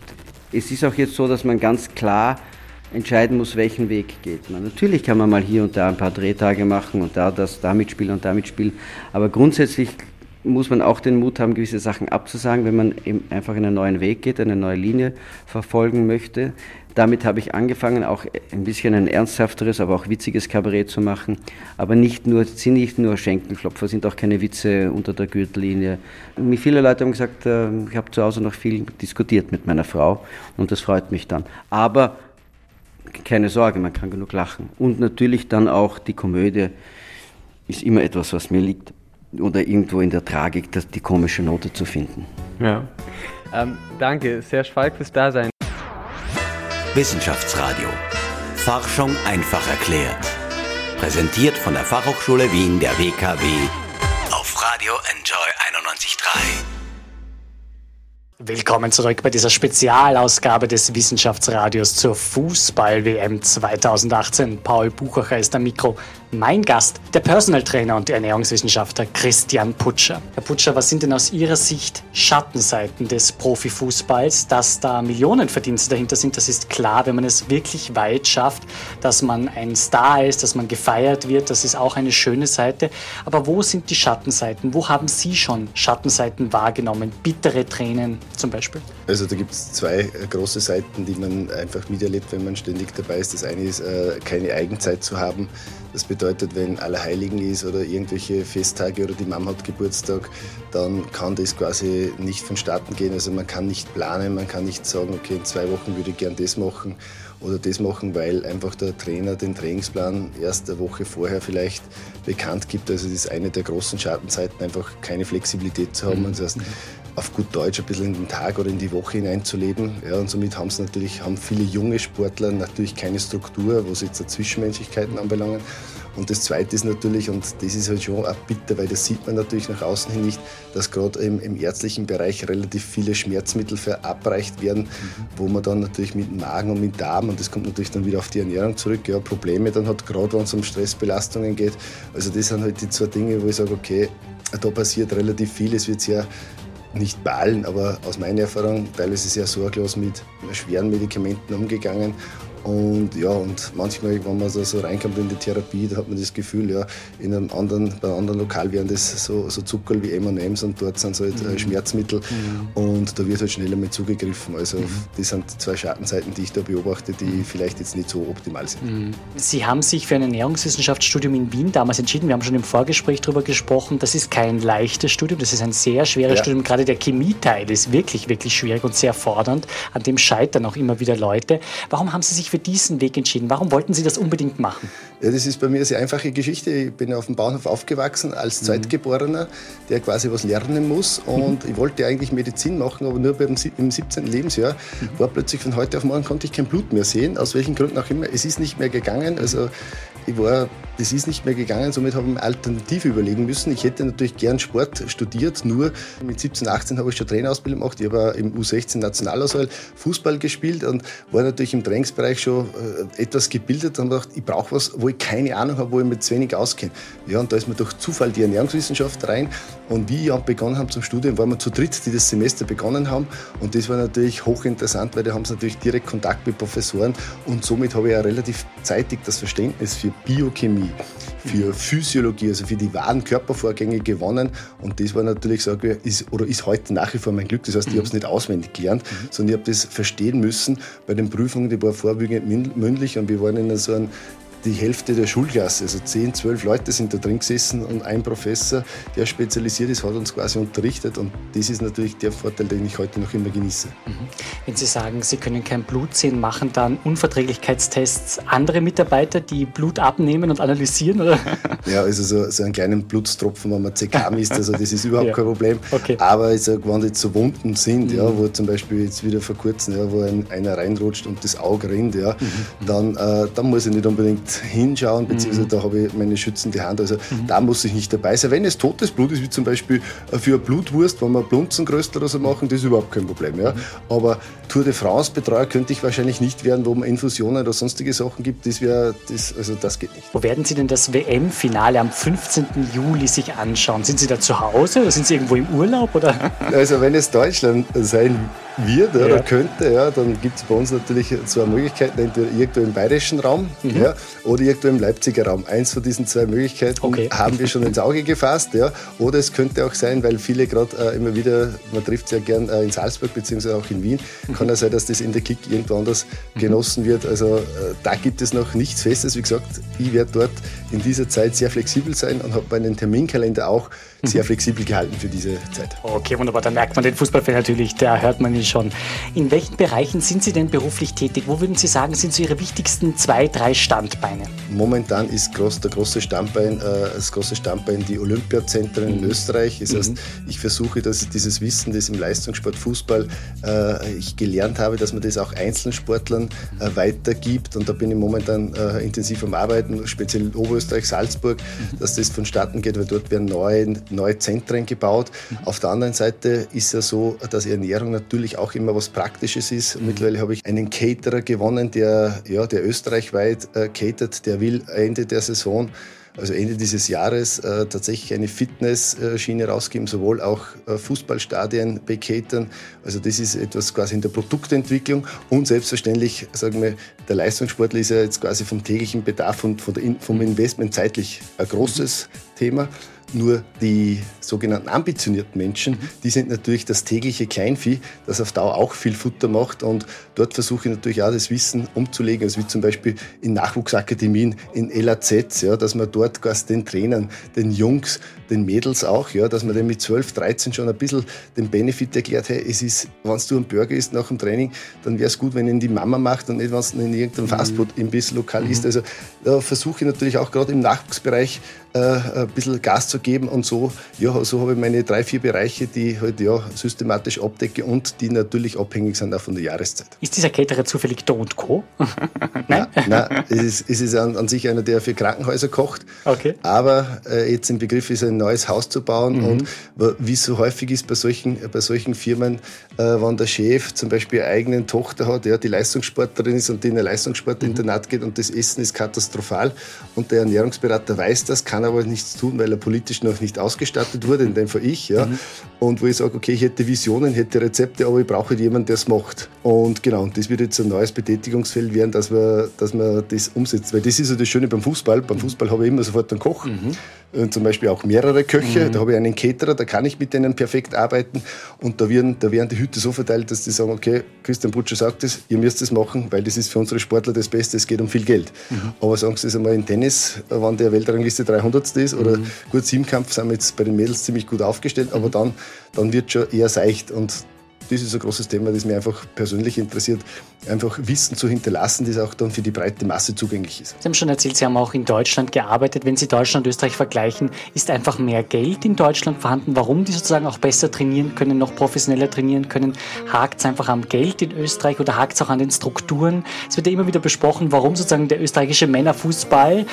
es ist auch jetzt so, dass man ganz klar entscheiden muss, welchen Weg geht man. Natürlich kann man mal hier und da ein paar Drehtage machen und da das da mitspielen und da mitspielen, aber grundsätzlich muss man auch den Mut haben, gewisse Sachen abzusagen, wenn man eben einfach in einen neuen Weg geht, eine neue Linie verfolgen möchte. Damit habe ich angefangen, auch ein bisschen ein ernsthafteres, aber auch witziges Kabarett zu machen. Aber nicht nur, sind nicht nur Schenkenklopfer, sind auch keine Witze unter der Gürtellinie. Wie viele Leute haben gesagt, äh, ich habe zu Hause noch viel diskutiert mit meiner Frau und das freut mich dann. Aber keine Sorge, man kann genug lachen. Und natürlich dann auch die Komödie ist immer etwas, was mir liegt oder irgendwo in der Tragik das, die komische Note zu finden. Ja. Ähm, danke, Serge Falk, fürs Dasein. Wissenschaftsradio. Forschung einfach erklärt. Präsentiert von der Fachhochschule Wien der WKW auf Radio Enjoy 91.3. Willkommen zurück bei dieser Spezialausgabe des Wissenschaftsradios zur Fußball-WM 2018. Paul Buchacher ist am Mikro. Mein Gast, der Personal Trainer und Ernährungswissenschaftler Christian Putscher. Herr Putscher, was sind denn aus Ihrer Sicht Schattenseiten des Profifußballs? Dass da Millionenverdienste dahinter sind, das ist klar, wenn man es wirklich weit schafft, dass man ein Star ist, dass man gefeiert wird, das ist auch eine schöne Seite. Aber wo sind die Schattenseiten? Wo haben Sie schon Schattenseiten wahrgenommen? Bittere Tränen zum Beispiel? Also da gibt es zwei äh, große Seiten, die man einfach miterlebt, wenn man ständig dabei ist. Das eine ist, äh, keine Eigenzeit zu haben. Das bedeutet, wenn Allerheiligen ist oder irgendwelche Festtage oder die Mama hat Geburtstag, dann kann das quasi nicht vonstatten gehen. Also man kann nicht planen, man kann nicht sagen, okay, in zwei Wochen würde ich gern das machen oder das machen, weil einfach der Trainer den Trainingsplan erst eine Woche vorher vielleicht bekannt gibt. Also das ist eine der großen Schattenzeiten, einfach keine Flexibilität zu haben. Mhm. Das heißt, auf gut Deutsch ein bisschen in den Tag oder in die Woche hineinzuleben. Ja, und somit haben es natürlich, haben viele junge Sportler natürlich keine Struktur, was jetzt Zwischenmenschlichkeiten anbelangt. Und das Zweite ist natürlich, und das ist halt schon auch bitter, weil das sieht man natürlich nach außen hin nicht, dass gerade im, im, ärztlichen Bereich relativ viele Schmerzmittel verabreicht werden, mhm. wo man dann natürlich mit Magen und mit Darm, und das kommt natürlich dann wieder auf die Ernährung zurück, ja, Probleme dann hat, gerade wenn es um Stressbelastungen geht. Also das sind halt die zwei Dinge, wo ich sage, okay, da passiert relativ viel, es wird sehr nicht bei allen, aber aus meiner Erfahrung teilweise sehr sorglos mit schweren Medikamenten umgegangen. Und ja, und manchmal, wenn man so, so reinkommt in die Therapie, da hat man das Gefühl, ja, in einem anderen, bei einem anderen Lokal wären das so, so Zuckerl wie M&M's und dort sind es halt äh, mhm. Schmerzmittel mhm. und da wird halt schneller mal zugegriffen. Also mhm. das sind zwei Schattenseiten, die ich da beobachte, die mhm. vielleicht jetzt nicht so optimal sind. Mhm. Sie haben sich für ein Ernährungswissenschaftsstudium in Wien damals entschieden. Wir haben schon im Vorgespräch darüber gesprochen. Das ist kein leichtes Studium, das ist ein sehr schweres ja. Studium. Gerade der Chemieteil ist wirklich, wirklich schwierig und sehr fordernd. An dem scheitern auch immer wieder Leute. Warum haben Sie sich für diesen Weg entschieden? Warum wollten Sie das unbedingt machen? Ja, das ist bei mir eine sehr einfache Geschichte. Ich bin auf dem Bahnhof aufgewachsen als mhm. Zweitgeborener, der quasi was lernen muss. Und mhm. ich wollte eigentlich Medizin machen, aber nur beim, im 17. Lebensjahr mhm. war plötzlich von heute auf morgen konnte ich kein Blut mehr sehen, aus welchen Gründen auch immer. Es ist nicht mehr gegangen. Also ich war, das ist nicht mehr gegangen, somit habe ich mir Alternative überlegen müssen. Ich hätte natürlich gern Sport studiert, nur mit 17, 18 habe ich schon Trainerausbildung gemacht. Ich habe im U16 Nationalauswahl Fußball gespielt und war natürlich im Trainingsbereich schon äh, etwas gebildet und habe gedacht, ich brauche was, wo ich keine Ahnung habe, wo ich mich zu wenig auskenne. Ja, und da ist mir durch Zufall die Ernährungswissenschaft rein und wie ich auch begonnen habe zum Studium, waren wir zu dritt, die das Semester begonnen haben und das war natürlich hochinteressant, weil da haben sie natürlich direkt Kontakt mit Professoren und somit habe ich ja relativ zeitig das Verständnis für Biochemie, für Physiologie, also für die wahren Körpervorgänge gewonnen. Und das war natürlich, sage ich, ist, oder ist heute nach wie vor mein Glück. Das heißt, ich habe es nicht auswendig gelernt, mhm. sondern ich habe das verstehen müssen. Bei den Prüfungen, die war vorwiegend mündlich und wir waren in so einem die Hälfte der Schulklasse, also 10, 12 Leute sind da drin gesessen und ein Professor, der spezialisiert ist, hat uns quasi unterrichtet und das ist natürlich der Vorteil, den ich heute noch immer genieße. Mhm. Wenn Sie sagen, Sie können kein Blut sehen, machen dann Unverträglichkeitstests andere Mitarbeiter, die Blut abnehmen und analysieren? Oder? Ja, also so, so einen kleinen Blutstropfen, wenn man CK misst, also das ist überhaupt ja. kein Problem. Okay. Aber sage, wenn jetzt so Wunden sind, mhm. ja, wo zum Beispiel jetzt wieder vor kurzem, ja, wo ein, einer reinrutscht und das Auge rinnt, ja, mhm. dann, äh, dann muss ich nicht unbedingt hinschauen, beziehungsweise mhm. da habe ich meine schützende Hand. Also mhm. da muss ich nicht dabei sein. Wenn es totes Blut ist, wie zum Beispiel für eine Blutwurst, wenn wir Blunzengrößte oder so machen, das ist überhaupt kein Problem. Ja. Mhm. Aber Tour de France-Betreuer könnte ich wahrscheinlich nicht werden, wo man Infusionen oder sonstige Sachen gibt. Das wäre, das, also das geht nicht. Wo werden Sie denn das WM-Finale am 15. Juli sich anschauen? Sind Sie da zu Hause oder sind Sie irgendwo im Urlaub? Oder? Also wenn es Deutschland sein wird ja. oder könnte, ja, dann gibt es bei uns natürlich zwei Möglichkeiten, entweder irgendwo im bayerischen Raum mhm. ja, oder irgendwo im Leipziger Raum. Eins von diesen zwei Möglichkeiten okay. haben wir schon ins Auge gefasst. Ja. Oder es könnte auch sein, weil viele gerade äh, immer wieder, man trifft sich ja gern äh, in Salzburg bzw. auch in Wien, mhm. kann ja sein, dass das in der Kick irgendwo anders mhm. genossen wird. Also äh, da gibt es noch nichts Festes. Wie gesagt, ich werde dort in dieser Zeit sehr flexibel sein und habe meinen Terminkalender auch sehr flexibel gehalten für diese Zeit. Okay, wunderbar. Da merkt man den Fußballfan natürlich, da hört man ihn schon. In welchen Bereichen sind Sie denn beruflich tätig? Wo würden Sie sagen, sind so Ihre wichtigsten zwei, drei Standbeine? Momentan ist groß, der große Standbein, äh, das große Standbein die Olympiazentren mhm. in Österreich. Das heißt, mhm. ich versuche, dass dieses Wissen, das im Leistungssport Fußball äh, ich gelernt habe, dass man das auch Einzelsportlern äh, weitergibt. Und da bin ich momentan äh, intensiv am Arbeiten, speziell in Oberösterreich, Salzburg, mhm. dass das vonstatten geht, weil dort werden neue neue Zentren gebaut. Mhm. Auf der anderen Seite ist ja so, dass Ernährung natürlich auch immer was Praktisches ist. Mhm. Mittlerweile habe ich einen Caterer gewonnen, der, ja, der österreichweit äh, catert, der will Ende der Saison also Ende dieses Jahres äh, tatsächlich eine Fitnessschiene rausgeben, sowohl auch äh, Fußballstadien bekatern. Also das ist etwas quasi in der Produktentwicklung und selbstverständlich, sagen wir, der Leistungssportler ist ja jetzt quasi vom täglichen Bedarf und vom Investment zeitlich ein großes Thema. Nur die sogenannten ambitionierten Menschen, die sind natürlich das tägliche Kleinvieh, das auf Dauer auch viel Futter macht. Und dort versuche ich natürlich auch das Wissen umzulegen, also wie zum Beispiel in Nachwuchsakademien, in LAZ, ja, dass man dort quasi den Trainern, den Jungs, den Mädels auch, ja, dass man denen mit 12, 13 schon ein bisschen den Benefit erklärt, hey, es ist, wenn du einen Burger isst nach dem Training, dann wäre es gut, wenn ihn die Mama macht und nicht, wenn es in irgendeinem mhm. Fastfood-Imbiss lokal mhm. ist. Also da versuche ich natürlich auch gerade im Nachwuchsbereich äh, ein bisschen Gas zu geben und so, ja, so habe ich meine drei, vier Bereiche, die halt ja systematisch abdecke und die natürlich abhängig sind auch von der Jahreszeit. Ist dieser Caterer zufällig Do Co? nein? Nein, es ist, es ist an, an, sich einer, der für Krankenhäuser kocht. Okay. Aber äh, jetzt im Begriff ist ein neues Haus zu bauen. Mhm. Und wie es so häufig ist bei solchen, bei solchen Firmen, äh, wenn der Chef zum Beispiel eine eigene Tochter hat, ja, die Leistungssportlerin ist und die in ein Leistungssportinternat mhm. geht und das Essen ist katastrophal und der Ernährungsberater weiß das, kann aber nichts tun, weil er politisch noch nicht ausgestattet wurde, in dem Fall ich. Ja. Mhm. Und wo ich sage, okay, ich hätte Visionen, hätte Rezepte, aber ich brauche halt jemanden, der es macht. Und genau, und das wird jetzt ein neues Betätigungsfeld werden, dass man, dass man das umsetzt. Weil das ist ja das Schöne beim Fußball. Beim Fußball habe ich immer sofort einen Koch. Mhm. Und zum Beispiel auch mehrere Köche. Mhm. Da habe ich einen Caterer, da kann ich mit denen perfekt arbeiten. Und da werden, da werden die Hüte so verteilt, dass die sagen, okay, Christian Butcher sagt es, ihr müsst es machen, weil das ist für unsere Sportler das Beste, es geht um viel Geld. Mhm. Aber sagen Sie es einmal in Tennis, wann der Weltrangliste 300. ist oder mhm. gut Siebenkampf, sind wir jetzt bei den Mädels ziemlich gut aufgestellt, aber dann, dann wird schon eher seicht. Und das ist ein großes Thema, das mich einfach persönlich interessiert, einfach Wissen zu hinterlassen, das auch dann für die breite Masse zugänglich ist. Sie haben schon erzählt, Sie haben auch in Deutschland gearbeitet. Wenn Sie Deutschland und Österreich vergleichen, ist einfach mehr Geld in Deutschland vorhanden? Warum die sozusagen auch besser trainieren können, noch professioneller trainieren können? Hakt es einfach am Geld in Österreich oder hakt es auch an den Strukturen? Es wird ja immer wieder besprochen, warum sozusagen der österreichische Männerfußball,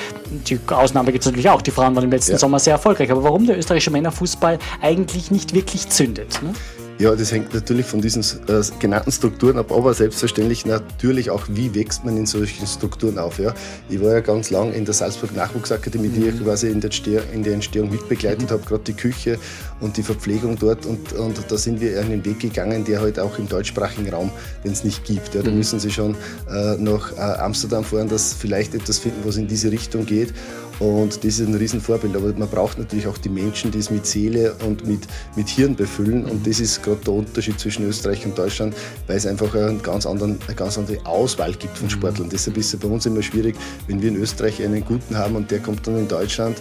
die Ausnahme gibt es natürlich auch, die Frauen waren im letzten ja. Sommer sehr erfolgreich, aber warum der österreichische Männerfußball eigentlich nicht wirklich zündet? Ne? Ja, das hängt natürlich von diesen äh, genannten Strukturen ab, aber selbstverständlich natürlich auch, wie wächst man in solchen Strukturen auf. Ja? Ich war ja ganz lang in der Salzburg Nachwuchsakademie, die mhm. ich quasi in der, in der Entstehung mitbegleitet mhm. habe, gerade die Küche und die Verpflegung dort. Und, und da sind wir einen Weg gegangen, der halt auch im deutschsprachigen Raum, den es nicht gibt. Ja? Da mhm. müssen Sie schon äh, nach äh, Amsterdam fahren, dass vielleicht etwas finden, was in diese Richtung geht. Und das ist ein Riesenvorbild. Aber man braucht natürlich auch die Menschen, die es mit Seele und mit, mit Hirn befüllen. Und das ist gerade der Unterschied zwischen Österreich und Deutschland, weil es einfach einen ganz anderen, eine ganz andere Auswahl gibt von mhm. Sportlern. Deshalb ist es bei uns immer schwierig, wenn wir in Österreich einen guten haben und der kommt dann in Deutschland,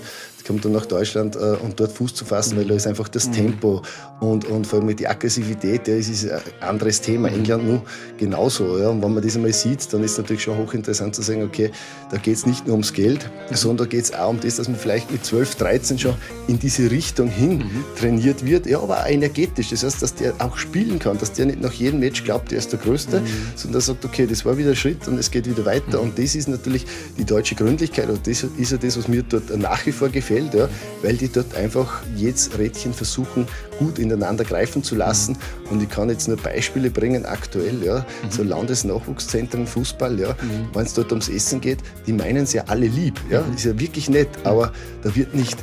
kommt dann nach Deutschland äh, und dort Fuß zu fassen, weil da ist einfach das mhm. Tempo und, und vor allem die Aggressivität, ja, ist, ist ein anderes Thema. Mhm. England nur genauso. Ja. Und wenn man das einmal sieht, dann ist es natürlich schon hochinteressant zu sagen, okay, da geht es nicht nur ums Geld, mhm. sondern da geht es auch um das, dass man vielleicht mit 12, 13 schon in diese Richtung hin mhm. trainiert wird, ja, aber auch energetisch. Das heißt, dass der auch spielen kann, dass der nicht nach jedem Match glaubt, der ist der Größte, mhm. sondern sagt, okay, das war wieder ein Schritt und es geht wieder weiter. Mhm. Und das ist natürlich die deutsche Gründlichkeit und das ist ja das, was mir dort nach wie vor gefällt ja, weil die dort einfach jedes Rädchen versuchen, gut ineinander greifen zu lassen. Mhm. Und ich kann jetzt nur Beispiele bringen, aktuell, ja, mhm. so Landesnachwuchszentren Fußball, ja, mhm. wenn es dort ums Essen geht, die meinen es ja alle lieb, ja, mhm. ist ja wirklich nett, aber da wird nicht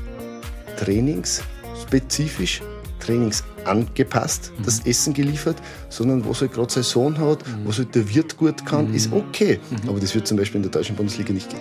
trainingsspezifisch, trainings angepasst, mhm. das Essen geliefert, sondern was halt gerade sein Sohn hat, mhm. was halt der Wirt gut kann, ist okay. Mhm. Aber das wird zum Beispiel in der deutschen Bundesliga nicht gehen.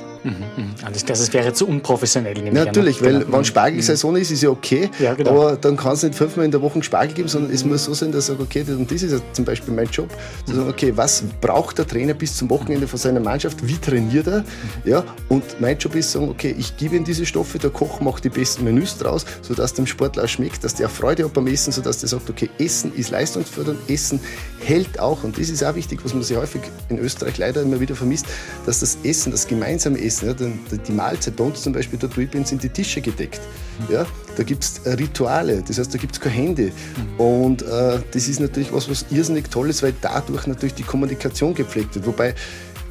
Also das wäre zu unprofessionell. Natürlich, weil genau. wenn Spargelsaison ist, ist ja okay, ja, genau. aber dann kann es nicht fünfmal in der Woche Spargel geben, sondern es muss so sein, dass er sagt, okay, und das ist zum Beispiel mein Job, zu sagen, okay, was braucht der Trainer bis zum Wochenende von seiner Mannschaft, wie trainiert er, ja, und mein Job ist sagen, okay, ich gebe ihm diese Stoffe, der Koch macht die besten Menüs draus, sodass dem Sportler auch schmeckt, dass der Freude hat beim Essen, sodass dass der sagt, okay, Essen ist leistungsfördernd, Essen hält auch, und das ist auch wichtig, was man sehr häufig in Österreich leider immer wieder vermisst, dass das Essen, das gemeinsame Essen, ja, die Mahlzeit, bei uns zum Beispiel dort, wo ich bin, sind die Tische gedeckt. Ja, da gibt es Rituale, das heißt, da gibt es keine Hände. Und äh, das ist natürlich was, was irrsinnig toll ist, weil dadurch natürlich die Kommunikation gepflegt wird. Wobei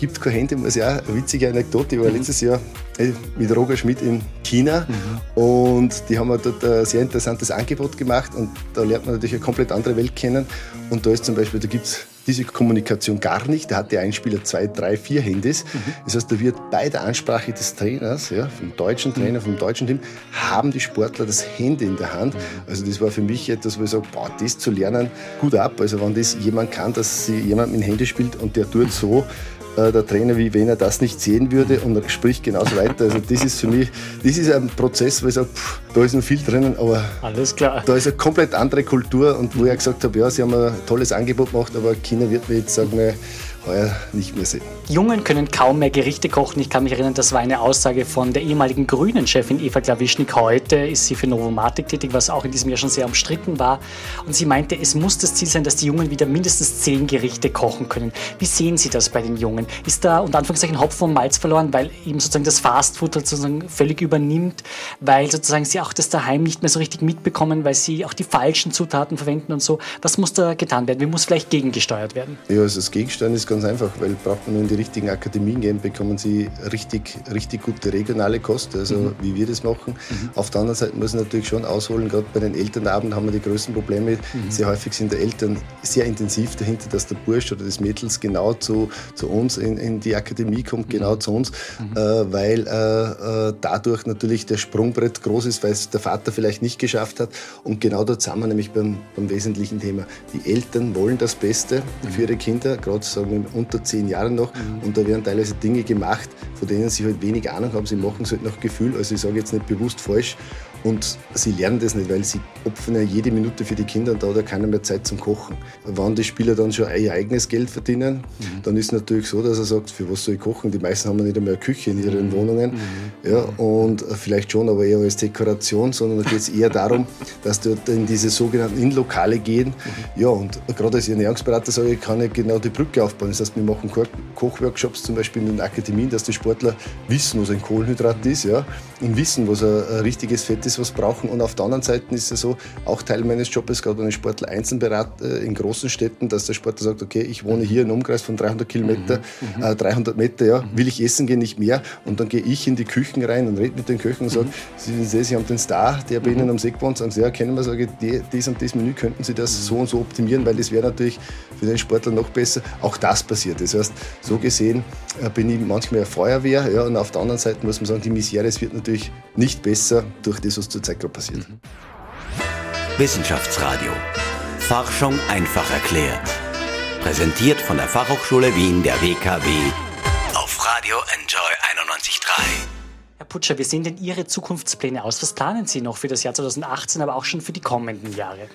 gibt keine Hände, muss ja eine witzige Anekdote. Ich war mhm. letztes Jahr äh, mit Roger Schmidt in China mhm. und die haben mir dort ein sehr interessantes Angebot gemacht und da lernt man natürlich eine komplett andere Welt kennen. Und da ist zum Beispiel, da gibt es diese Kommunikation gar nicht. Da hat der Einspieler zwei, drei, vier Handys. Mhm. Das heißt, da wird bei der Ansprache des Trainers, ja, vom deutschen Trainer, vom deutschen Team, haben die Sportler das Handy in der Hand. Mhm. Also das war für mich etwas, wo ich sage, boah, das zu lernen, gut ab. Also wenn das jemand kann, dass jemand mit dem Handy spielt und der tut so, äh, der Trainer, wie wenn er das nicht sehen würde und er spricht genauso weiter. Also das ist für mich, das ist ein Prozess, wo ich sage, pff, da ist noch viel drinnen, aber Alles klar. da ist eine komplett andere Kultur und wo ich gesagt habe, ja, sie haben ein tolles Angebot gemacht, aber China wird mir jetzt sagen, heuer nicht mehr sehen. Jungen können kaum mehr Gerichte kochen. Ich kann mich erinnern, das war eine Aussage von der ehemaligen Grünen-Chefin Eva Klawischnik. Heute ist sie für Novomatic tätig, was auch in diesem Jahr schon sehr umstritten war. Und sie meinte, es muss das Ziel sein, dass die Jungen wieder mindestens zehn Gerichte kochen können. Wie sehen Sie das bei den Jungen? Ist da unter Anführungszeichen Hopfen und Malz verloren, weil eben sozusagen das Fastfood sozusagen völlig übernimmt, weil sozusagen sie auch das daheim nicht mehr so richtig mitbekommen, weil sie auch die falschen Zutaten verwenden und so. Was muss da getan werden? Wie muss vielleicht gegengesteuert werden? Ja, also das Gegensteuern ist ganz einfach, weil braucht man nur in die richtigen Akademien gehen, bekommen sie richtig, richtig gute regionale Kosten, also mhm. wie wir das machen. Mhm. Auf der anderen Seite muss man natürlich schon ausholen, gerade bei den Elternabenden haben wir die größten Probleme. Mhm. Sehr häufig sind die Eltern sehr intensiv dahinter, dass der Bursch oder das Mädels genau zu, zu uns in, in die Akademie kommt, genau mhm. zu uns, mhm. äh, weil äh, äh, dadurch natürlich der Sprungbrett groß ist, weil es der Vater vielleicht nicht geschafft hat. Und genau dort sind wir nämlich beim, beim wesentlichen Thema. Die Eltern wollen das Beste für ihre Kinder, gerade sagen wir unter zehn Jahren noch. Und da werden teilweise Dinge gemacht, von denen sie halt wenig Ahnung haben. Sie machen es halt nach Gefühl. Also ich sage jetzt nicht bewusst falsch, und sie lernen das nicht, weil sie opfern ja jede Minute für die Kinder und da hat ja keiner mehr Zeit zum Kochen. Wenn die Spieler dann schon ihr eigenes Geld verdienen, mhm. dann ist es natürlich so, dass er sagt, für was soll ich kochen? Die meisten haben ja nicht einmal eine Küche in ihren mhm. Wohnungen. Mhm. Ja, und vielleicht schon, aber eher als Dekoration, sondern da geht es eher darum, dass dort in diese sogenannten Innenlokale gehen. Mhm. Ja, und gerade als Ernährungsberater sage ich, kann ich genau die Brücke aufbauen. Das heißt, wir machen Kochworkshops zum Beispiel in den Akademien, dass die Sportler wissen, was ein Kohlenhydrat ist ja, und wissen, was ein, richtiges Fett ist das was brauchen. Und auf der anderen Seite ist es so, auch Teil meines Jobs, gerade wenn ich Sportler einzeln berate in großen Städten, dass der Sportler sagt, okay, ich wohne hier in einem Umkreis von 300 Kilometer, mhm. äh, 300 Meter, ja, will ich essen gehen, nicht mehr. Und dann gehe ich in die Küchen rein und rede mit den Köchen und sage, mhm. Sie sehen, Sie haben den Star, der bei Ihnen am See wohnt, sagen Sie, ja, kennen wir, sage ich, dies und das Menü könnten Sie das so und so optimieren, weil das wäre natürlich für den Sportler noch besser. Auch das passiert. Das heißt, so gesehen äh, bin ich manchmal Feuerwehr, ja, und auf der anderen Seite muss man sagen, die Misere wird natürlich nicht besser durch das, was zurzeit gerade passiert. Mhm. Wissenschaftsradio. Forschung einfach erklärt. Präsentiert von der Fachhochschule Wien der WKW auf Radio Enjoy 91.3. Herr Putscher, wie sehen denn Ihre Zukunftspläne aus? Was planen Sie noch für das Jahr 2018, aber auch schon für die kommenden Jahre?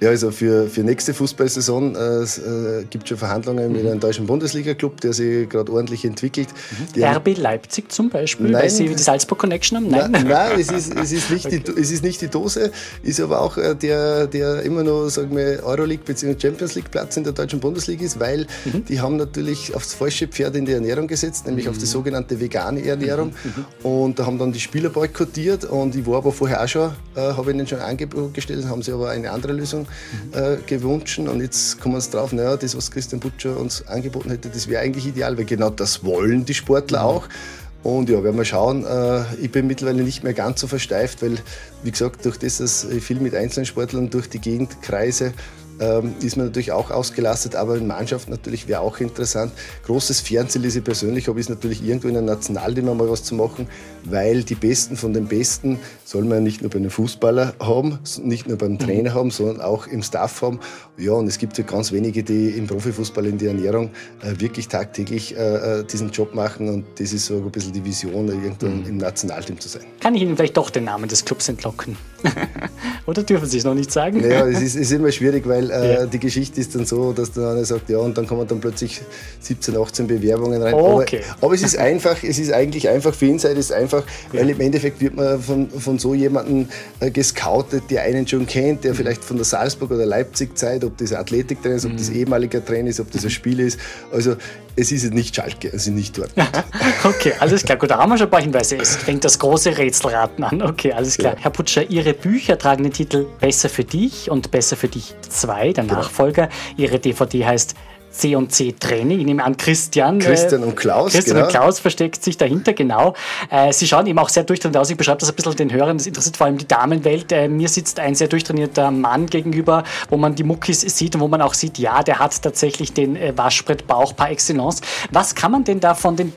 Ja, also für, für nächste Fußballsaison äh, äh, gibt es schon Verhandlungen mhm. mit einem deutschen Bundesliga-Club, der sich gerade ordentlich entwickelt. Mhm. RB Leipzig zum Beispiel, nein, weil Sie die Salzburg Connection haben? Nein, nein, nein es, ist, es, ist nicht okay. die, es ist nicht die Dose, ist aber auch äh, der, der immer noch, sagen wir, Euroleague bzw. Champions League Platz in der deutschen Bundesliga ist, weil mhm. die haben natürlich aufs falsche Pferd in die Ernährung gesetzt, nämlich auf die mhm. sogenannte vegane Ernährung. Mhm. Mhm. Und da haben dann die Spieler boykottiert und ich war aber vorher auch schon, äh, habe ihnen schon ein Angebot gestellt, haben sie aber eine andere Lösung äh, gewünscht. Und jetzt kommen wir drauf, naja, das, was Christian Butcher uns angeboten hätte, das wäre eigentlich ideal, weil genau das wollen die Sportler mhm. auch. Und ja, werden wir schauen. Äh, ich bin mittlerweile nicht mehr ganz so versteift, weil, wie gesagt, durch das, dass ich viel mit einzelnen Sportlern durch die Gegend kreise, ähm, ist man natürlich auch ausgelastet, aber in Mannschaft natürlich wäre auch interessant. Großes Fernziel ist ich persönlich, habe ich natürlich irgendwo in einem Nationalteam mal was zu machen, weil die Besten von den Besten soll man nicht nur bei einem Fußballer haben, nicht nur beim mhm. Trainer haben, sondern auch im Staff haben. Ja, und es gibt ja ganz wenige, die im Profifußball in der Ernährung äh, wirklich tagtäglich äh, äh, diesen Job machen und das ist so ein bisschen die Vision, irgendwo mhm. im Nationalteam zu sein. Kann ich Ihnen vielleicht doch den Namen des Clubs entlocken? Oder dürfen Sie es noch nicht sagen? Naja, es ist, ist immer schwierig, weil äh, ja. die Geschichte ist dann so, dass der eine sagt, ja, und dann kommen dann plötzlich 17, 18 Bewerbungen rein. Okay. Aber, aber, es ist einfach, es ist eigentlich einfach, für Inside ist einfach, ja. weil im Endeffekt wird man von, von so jemandem äh, gescoutet, der einen schon kennt, der mhm. vielleicht von der Salzburg oder Leipzig Zeit, ob das Athletiktrainer ist, ob das mhm. ehemaliger Trainer ist, ob das ein Spiel ist. Also es ist nicht Schalke, es ist nicht dort. okay, alles klar. Gut, da haben wir schon ein paar Hinweise. Es fängt das große Rätselraten an. Okay, alles klar. Ja. Herr Putscher, Ihre Bücher tragen den Titel Besser für dich und Besser für dich 2, der genau. Nachfolger. Ihre DVD heißt C&C Training. Ich nehme an, Christian. Äh, Christian und Klaus. Christian genau. und Klaus versteckt sich dahinter, genau. Äh, sie schauen eben auch sehr durchtrainiert aus. Ich beschreibe das ein bisschen den Hörern. Das interessiert vor allem die Damenwelt. Äh, mir sitzt ein sehr durchtrainierter Mann gegenüber, wo man die Muckis sieht und wo man auch sieht, ja, der hat tatsächlich den Waschbrettbauch par excellence. Was kann man denn da von, den,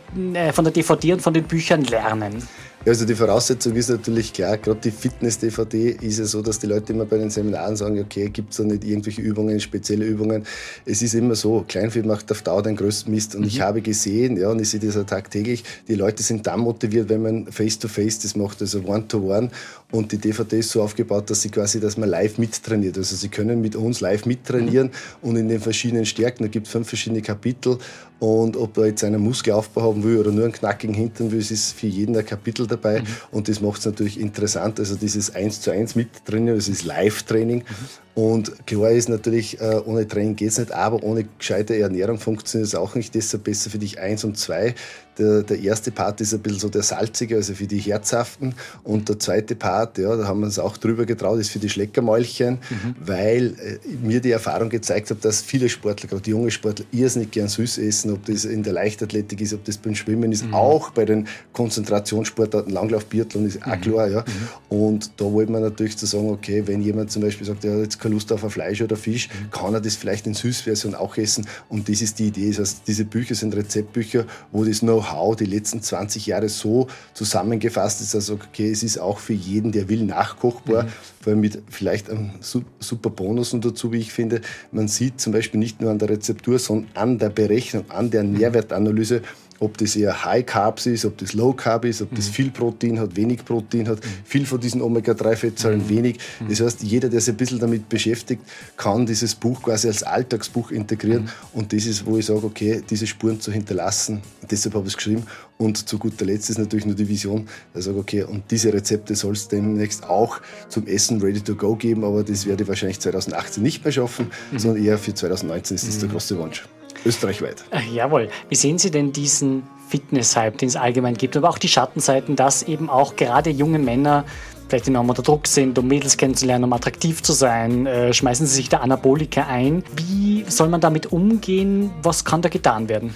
von der DVD und von den Büchern lernen? Also die Voraussetzung ist natürlich klar, gerade die Fitness-DVD ist ja so, dass die Leute immer bei den Seminaren sagen, okay, gibt es da nicht irgendwelche Übungen, spezielle Übungen. Es ist immer so, Kleinvieh macht auf Dauer den größten Mist. Und mhm. ich habe gesehen, ja, und ich sehe das ja tagtäglich, die Leute sind dann motiviert, wenn man Face-to-Face -face das macht, also One-to-One. -one. Und die DVD ist so aufgebaut, dass sie quasi, dass man live mittrainiert. Also sie können mit uns live mittrainieren mhm. und in den verschiedenen Stärken, da gibt es fünf verschiedene Kapitel. Und ob er jetzt einen Muskelaufbau haben will oder nur einen knackigen Hintern will, es ist für jeden ein Kapitel dabei. Mhm. Und das macht es natürlich interessant. Also dieses 1 zu 1 Mittrainieren, das ist Live-Training. Mhm. Und klar ist natürlich, äh, ohne Training geht es nicht, aber ohne gescheite Ernährung funktioniert es auch nicht. Deshalb besser für dich eins und zwei. Der, der erste Part ist ein bisschen so der salzige, also für die Herzhaften. Und der zweite Part, ja, da haben wir uns auch drüber getraut, ist für die Schleckermäulchen, mhm. weil äh, mir die Erfahrung gezeigt hat, dass viele Sportler, gerade junge Sportler, irrsinnig gern süß essen, ob das in der Leichtathletik ist, ob das beim Schwimmen ist, mhm. auch bei den Konzentrationssportarten, Langlauf, Biathlon ist auch mhm. klar. Ja. Mhm. Und da wollte man natürlich zu sagen, okay, wenn jemand zum Beispiel sagt, hat jetzt keine Lust auf ein Fleisch oder Fisch, mhm. kann er das vielleicht in Süßversion auch essen. Und das ist die Idee. Das heißt, diese Bücher sind Rezeptbücher, wo das Know-how Know-how die letzten 20 Jahre so zusammengefasst ist, also okay, es ist auch für jeden, der will, nachkochbar, mhm. vor allem mit vielleicht einem super Bonus und dazu, wie ich finde, man sieht zum Beispiel nicht nur an der Rezeptur, sondern an der Berechnung, an der Nährwertanalyse, ob das eher High Carbs ist, ob das Low Carb ist, ob das mhm. viel Protein hat, wenig Protein hat, mhm. viel von diesen Omega-3-Fettsäuren, mhm. wenig. Das heißt, jeder, der sich ein bisschen damit beschäftigt, kann dieses Buch quasi als Alltagsbuch integrieren. Und das ist, wo ich sage, okay, diese Spuren zu hinterlassen. Deshalb habe ich es geschrieben. Und zu guter Letzt ist natürlich nur die Vision, dass ich sage, okay, und diese Rezepte soll es demnächst auch zum Essen ready to go geben, aber das werde ich wahrscheinlich 2018 nicht mehr schaffen, mhm. sondern eher für 2019 ist das mhm. der große Wunsch österreichweit. Jawohl. Wie sehen Sie denn diesen Fitness-Hype, den es allgemein gibt, aber auch die Schattenseiten, dass eben auch gerade junge Männer vielleicht enorm unter Druck sind, um Mädels kennenzulernen, um attraktiv zu sein, äh, schmeißen sie sich da Anabolika ein. Wie soll man damit umgehen? Was kann da getan werden?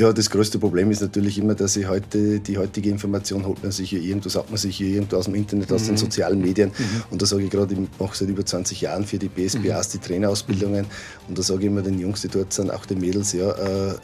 Ja, das größte Problem ist natürlich immer, dass ich heute, die heutige Information holt man sich hier irgendwo, sagt man sich hier irgendwo aus dem Internet, aus mhm. den sozialen Medien. Mhm. Und da sage ich gerade, ich mache seit über 20 Jahren für die BSBAs mhm. die Trainerausbildungen. Und da sage ich immer den Jungs, die dort sind, auch den Mädels, ja, äh, äh,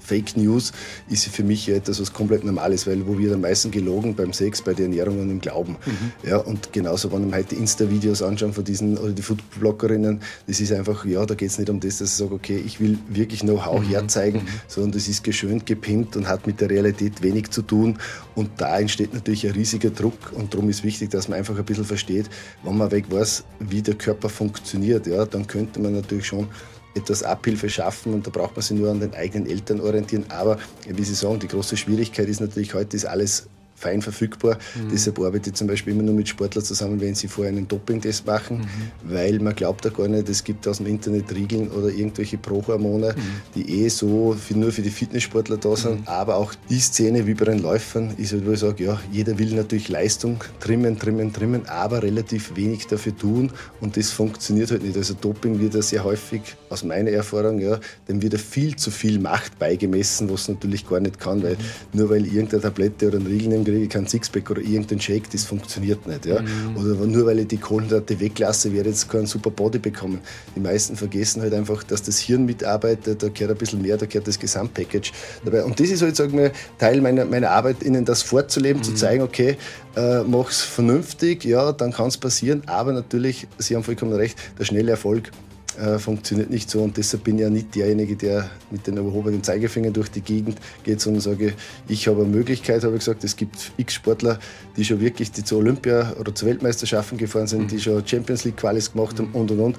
Fake News ist für mich etwas, was komplett normal ist, weil wo wir am meisten gelogen beim Sex, bei der Ernährung und im Glauben. Mhm. Ja, und genauso, wenn wir heute Insta-Videos anschauen von diesen, oder die Foodbloggerinnen, das ist einfach, ja, da geht es nicht um das, dass ich sage, okay, ich will wirklich Know-how mhm. herzeigen, mhm. sondern das ist geschön schön gepimpt und hat mit der Realität wenig zu tun. Und da entsteht natürlich ein riesiger Druck und darum ist wichtig, dass man einfach ein bisschen versteht, wenn man weg weiß, wie der Körper funktioniert, ja, dann könnte man natürlich schon etwas Abhilfe schaffen und da braucht man sich nur an den eigenen Eltern orientieren. Aber wie Sie sagen, die große Schwierigkeit ist natürlich heute ist alles fein verfügbar. Mhm. Deshalb arbeite ich zum Beispiel immer nur mit Sportlern zusammen, wenn sie vorher einen Dopingtest machen, mhm. weil man glaubt ja gar nicht, es gibt aus dem Internet Riegeln oder irgendwelche Prohormone, mhm. die eh so für, nur für die Fitnesssportler da sind. Mhm. Aber auch die Szene wie bei den Läufern ist halt, wo ich sage, ja, jeder will natürlich Leistung trimmen, trimmen, trimmen, aber relativ wenig dafür tun und das funktioniert halt nicht. Also Doping wird ja sehr häufig, aus meiner Erfahrung, ja, dem wird ja viel zu viel Macht beigemessen, was natürlich gar nicht kann, weil mhm. nur weil irgendeine Tablette oder ein Riegel im kriege ich keinen Sixpack oder irgendeinen Shake, das funktioniert nicht. Ja? Mhm. Oder nur weil ich die Kohlenhydrate weglasse, werde ich jetzt keinen super Body bekommen. Die meisten vergessen halt einfach, dass das Hirn mitarbeitet, da gehört ein bisschen mehr, da gehört das Gesamtpackage dabei. Und das ist halt, sagen wir, Teil meiner, meiner Arbeit, ihnen das vorzuleben, mhm. zu zeigen, okay, äh, mach's vernünftig, ja, dann kann es passieren, aber natürlich, Sie haben vollkommen recht, der schnelle Erfolg äh, funktioniert nicht so. Und deshalb bin ich ja nicht derjenige, der mit den erhobenen Zeigefingern durch die Gegend geht, sondern sage, ich habe eine Möglichkeit, habe ich gesagt, es gibt x Sportler, die schon wirklich die zu Olympia oder zu Weltmeisterschaften gefahren sind, die schon Champions League Qualis gemacht haben und und und.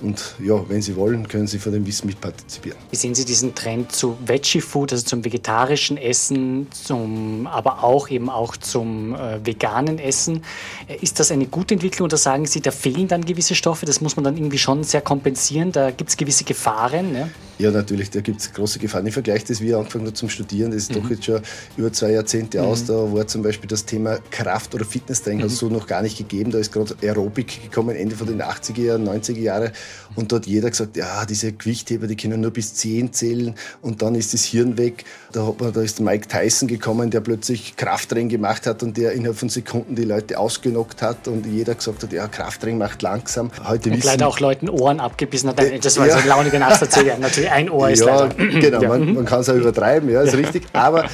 Und ja, wenn Sie wollen, können Sie von dem Wissen mitpartizipieren. Wie sehen Sie diesen Trend zu Veggie Food, also zum vegetarischen Essen, zum, aber auch eben auch zum äh, veganen Essen? Äh, ist das eine gute Entwicklung oder sagen Sie, da fehlen dann gewisse Stoffe? Das muss man dann irgendwie schon sehr kompensieren. Da gibt es gewisse Gefahren. Ne? Ja, natürlich, da gibt es große Gefahren. Ich vergleiche das, wie ich angefangen habe zum Studieren, das ist mhm. doch jetzt schon über zwei Jahrzehnte mhm. aus. Da war zum Beispiel das Thema Kraft- oder Fitnesstraining mhm. so noch gar nicht gegeben. Da ist gerade Aerobic gekommen, Ende von den 80er Jahren, 90er Jahren. Und da hat jeder gesagt, ja, diese Gewichtheber, die können nur bis 10 zählen und dann ist das Hirn weg. Da, man, da ist Mike Tyson gekommen, der plötzlich Krafttraining gemacht hat und der innerhalb von Sekunden die Leute ausgenockt hat und jeder gesagt hat, ja, Krafttraining macht langsam. Heute und leider auch Leuten Ohren abgebissen hat. Das war ja. so launiger Nachverzöger. Natürlich ein Ohr ist ja, leider. Genau, ja. man, man kann es auch übertreiben, ja, ist ja. richtig. Aber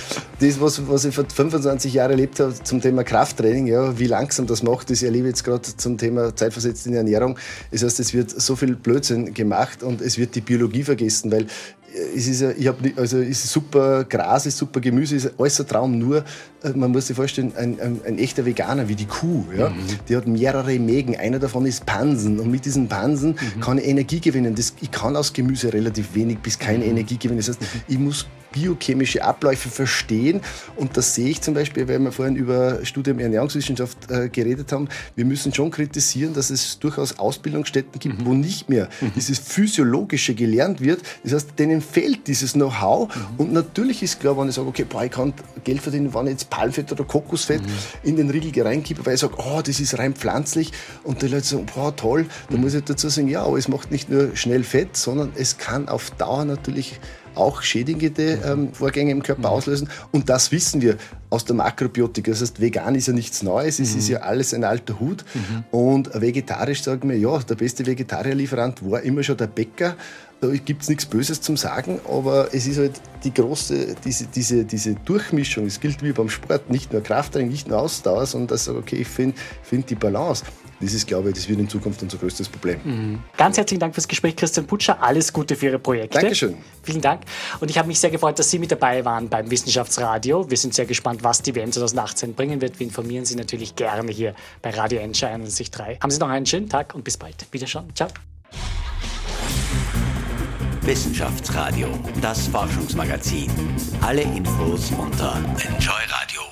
das, was, was ich vor 25 Jahren erlebt habe zum Thema Krafttraining, ja, wie langsam das macht, das erlebe ich jetzt gerade zum Thema zeitversetzt in Ernährung. Das heißt, es wird so viel Blödsinn gemacht und es wird die Biologie vergessen, weil es ist, ich hab, also es ist super Gras, ist super Gemüse, ist alles ein Traum. Nur, äh, man muss sich vorstellen, ein, ein, ein echter Veganer wie die Kuh, ja, mhm. die hat mehrere Mägen. Einer davon ist Pansen. Und mit diesen Pansen mhm. kann ich Energie gewinnen. Das, ich kann aus Gemüse relativ wenig wenig bis keine Energie gewinnen. Das heißt, ich muss biochemische Abläufe verstehen. Und das sehe ich zum Beispiel, weil wir vorhin über Studium Ernährungswissenschaft äh, geredet haben. Wir müssen schon kritisieren, dass es durchaus Ausbildungsstätten gibt, mhm. wo nicht mehr mhm. dieses Physiologische gelernt wird. Das heißt, denen fehlt dieses Know-how. Mhm. Und natürlich ist klar, wenn ich sage, okay, boah, ich kann Geld verdienen, wenn ich jetzt Palmfett oder Kokosfett mhm. in den Riegel reinkippe, weil ich sage, oh, das ist rein pflanzlich. Und die Leute sagen, boah, toll. Dann muss ich dazu sagen, ja, aber es macht nicht nur schnell Fett, sondern es kann auf Dauer natürlich auch schädigende ähm, Vorgänge im Körper mhm. auslösen. Und das wissen wir aus der Makrobiotik. Das heißt, vegan ist ja nichts Neues, es mhm. ist ja alles ein alter Hut. Mhm. Und vegetarisch sagen wir, ja, der beste Vegetarierlieferant war immer schon der Bäcker. Da gibt es nichts Böses zum Sagen, aber es ist halt die große, diese, diese, diese Durchmischung. Es gilt wie beim Sport, nicht nur Krafttraining, nicht nur Ausdauer, sondern dass okay, ich finde find die Balance das ist, glaube ich, das wird in Zukunft unser größtes Problem. Mhm. Ganz herzlichen Dank fürs Gespräch, Christian Putscher. Alles Gute für Ihre Projekte. Dankeschön. Vielen Dank. Und ich habe mich sehr gefreut, dass Sie mit dabei waren beim Wissenschaftsradio. Wir sind sehr gespannt, was die WM 2018 bringen wird. Wir informieren Sie natürlich gerne hier bei Radio Enscher 91.3. Haben Sie noch einen schönen Tag und bis bald. Wiederschauen. Ciao. Wissenschaftsradio, das Forschungsmagazin. Alle Infos unter Enjoy Radio.